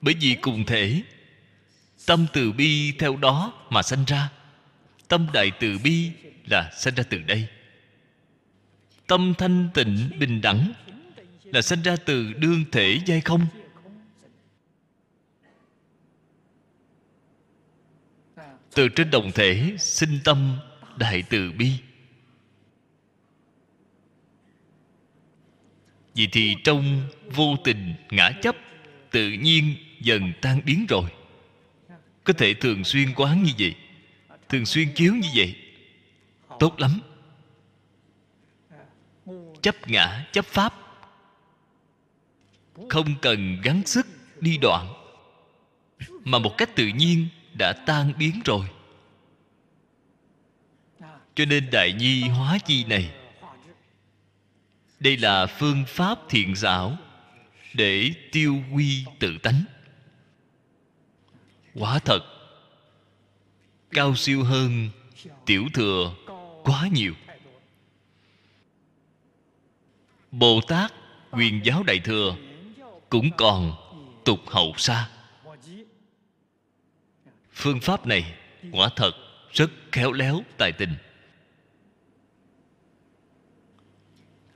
[SPEAKER 2] Bởi vì cùng thể, tâm từ bi theo đó mà sanh ra. Tâm đại từ bi là sanh ra từ đây. Tâm thanh tịnh bình đẳng là sanh ra từ đương thể giai không. Từ trên đồng thể sinh tâm, đại từ bi. Vì thì trong vô tình ngã chấp, tự nhiên dần tan biến rồi. Có thể thường xuyên quán như vậy, thường xuyên chiếu như vậy. Tốt lắm. Chấp ngã, chấp pháp. Không cần gắng sức, đi đoạn. Mà một cách tự nhiên đã tan biến rồi. Cho nên đại nhi hóa chi này, đây là phương pháp thiện xảo để tiêu quy tự tánh. Quả thật, cao siêu hơn tiểu thừa quá nhiều. Bồ tát quyền giáo đại thừa cũng còn tục hậu xa phương pháp này quả thật rất khéo léo tài tình.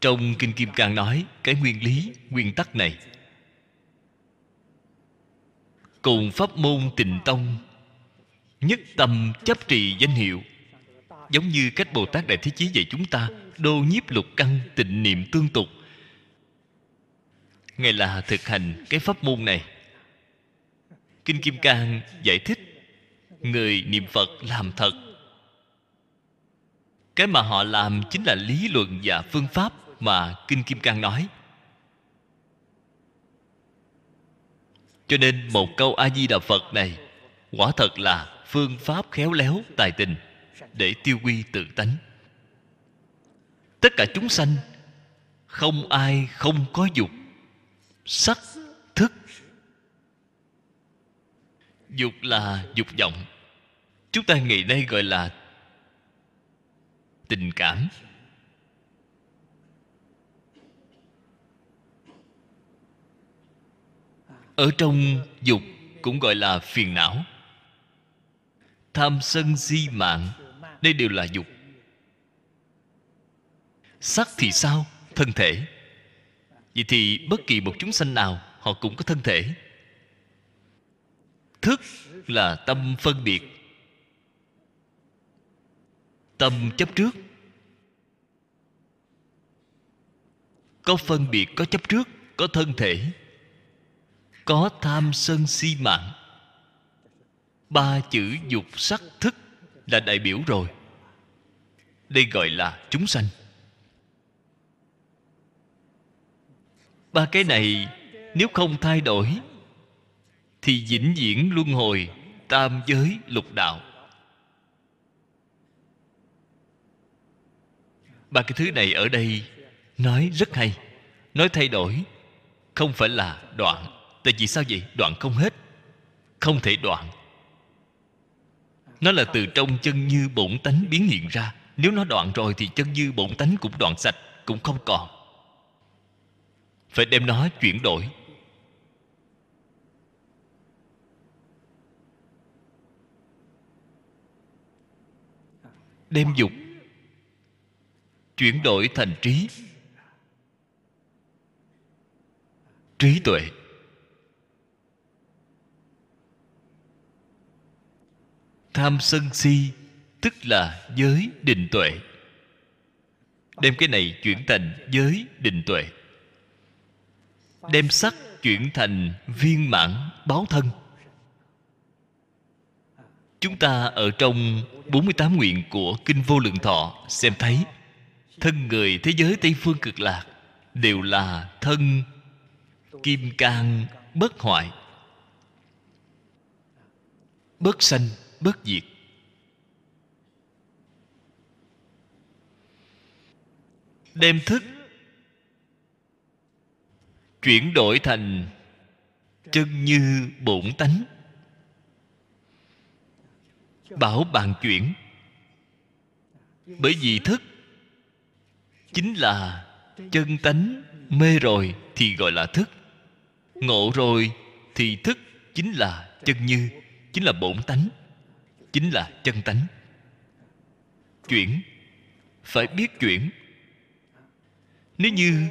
[SPEAKER 2] Trong kinh kim cang nói cái nguyên lý, nguyên tắc này. Cùng pháp môn tịnh tông, nhất tâm chấp trì danh hiệu. Giống như cách bồ tát đại thế chí dạy chúng ta, đô nhiếp lục căn tịnh niệm tương tục. Ngài là thực hành cái pháp môn này. Kinh kim cang giải thích người niệm phật làm thật. Cái mà họ làm chính là lý luận và phương pháp mà kinh kim cang nói. Cho nên một câu a di đà phật này quả thật là phương pháp khéo léo, tài tình để tiêu quy tự tánh. Tất cả chúng sanh, không ai không có dục, sắc thức dục là dục vọng. Chúng ta ngày nay gọi là tình cảm. Ở trong dục cũng gọi là phiền não. Tham sân si mạng, đây đều là dục. Sắc thì sao? Thân thể. Vậy thì bất kỳ một chúng sanh nào, họ cũng có thân thể thức là tâm phân biệt. Tâm chấp trước. Có phân biệt, có chấp trước, có thân thể. Có tham sân si mạng. Ba chữ dục sắc thức là đại biểu rồi. Đây gọi là chúng sanh. Ba cái này, nếu không thay đổi thì vĩnh viễn luân hồi, tam giới lục đạo. Ba cái thứ này ở đây nói rất hay, nói thay đổi. Không phải là đoạn, tại vì sao vậy? Đoạn không hết, không thể đoạn. Nó là từ trong chân như bổn tánh biến hiện ra. Nếu nó đoạn rồi thì chân như bổn tánh cũng đoạn sạch, cũng không còn. Phải đem nó chuyển đổi. Đem dục. Chuyển đổi thành trí. Trí tuệ. Tham sân si, tức là giới định tuệ. Đem cái này chuyển thành giới định tuệ. Đem sắc chuyển thành viên mãn báo thân chúng ta ở trong 48 nguyện của Kinh Vô Lượng Thọ, xem thấy thân người thế giới Tây Phương cực lạc đều là thân kim cang bất hoại, bất sanh, bất diệt. Đem thức chuyển đổi thành chân như bổn tánh bảo bàn chuyển. Bởi vì thức chính là chân tánh mê rồi thì gọi là thức. Ngộ rồi thì thức chính là chân như, chính là bổn tánh, chính là chân tánh. Chuyển, phải biết chuyển. Nếu như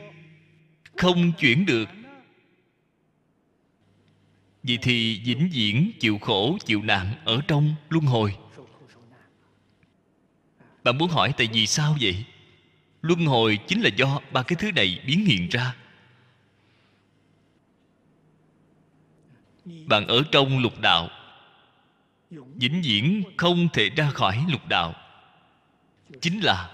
[SPEAKER 2] không chuyển được vậy thì vĩnh viễn chịu khổ, chịu nạn ở trong luân hồi. Bạn muốn hỏi tại vì sao vậy? Luân hồi chính là do ba cái thứ này biến hiện ra. Bạn ở trong lục đạo. Vĩnh viễn không thể ra khỏi lục đạo. Chính là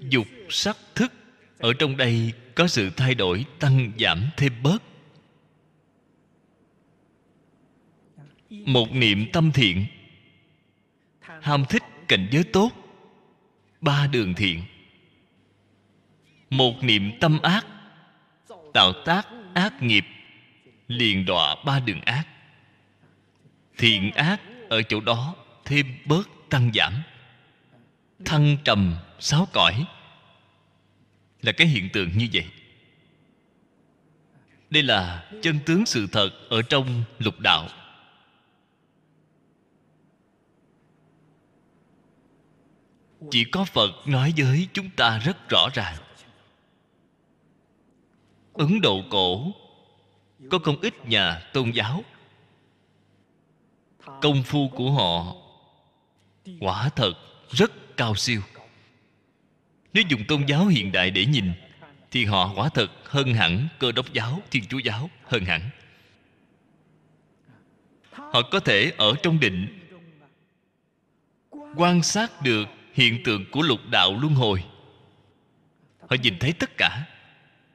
[SPEAKER 2] dục sắc thức. Ở trong đây có sự thay đổi, tăng giảm thêm bớt. Một niệm tâm thiện. Ham thích cảnh giới tốt. Ba đường thiện. Một niệm tâm ác. Tạo tác ác nghiệp. Liền đọa ba đường ác. Thiện ác ở chỗ đó thêm bớt tăng giảm. Thăng trầm sáu cõi. Là cái hiện tượng như vậy. Đây là chân tướng sự thật ở trong lục đạo. Chỉ có phật nói với chúng ta rất rõ ràng. Ấn độ cổ, có không ít nhà tôn giáo. Công phu của họ quả thật rất cao siêu. Nếu dùng tôn giáo hiện đại để nhìn, thì họ quả thật hơn hẳn cơ đốc giáo, thiên chúa giáo hơn hẳn. Họ có thể ở trong định, quan sát được hiện tượng của lục đạo luân hồi. Họ nhìn thấy tất cả.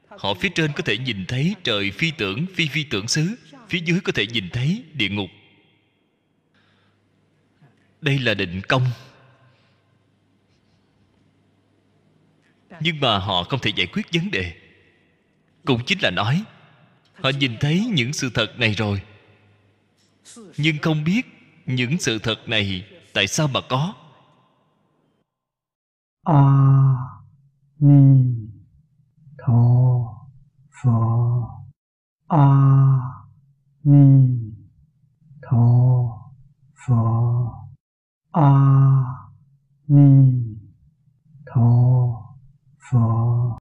[SPEAKER 2] Họ phía trên có thể nhìn thấy trời, phi tưởng, phi phi tưởng xứ. Phía dưới có thể nhìn thấy địa ngục. Đây là định công. Nhưng mà họ không thể giải quyết vấn đề. Cũng chính là nói, họ nhìn thấy những sự thật này rồi. Nhưng không biết những sự thật này tại sao mà có.
[SPEAKER 1] 阿弥陀佛。阿弥陀佛。阿弥陀佛。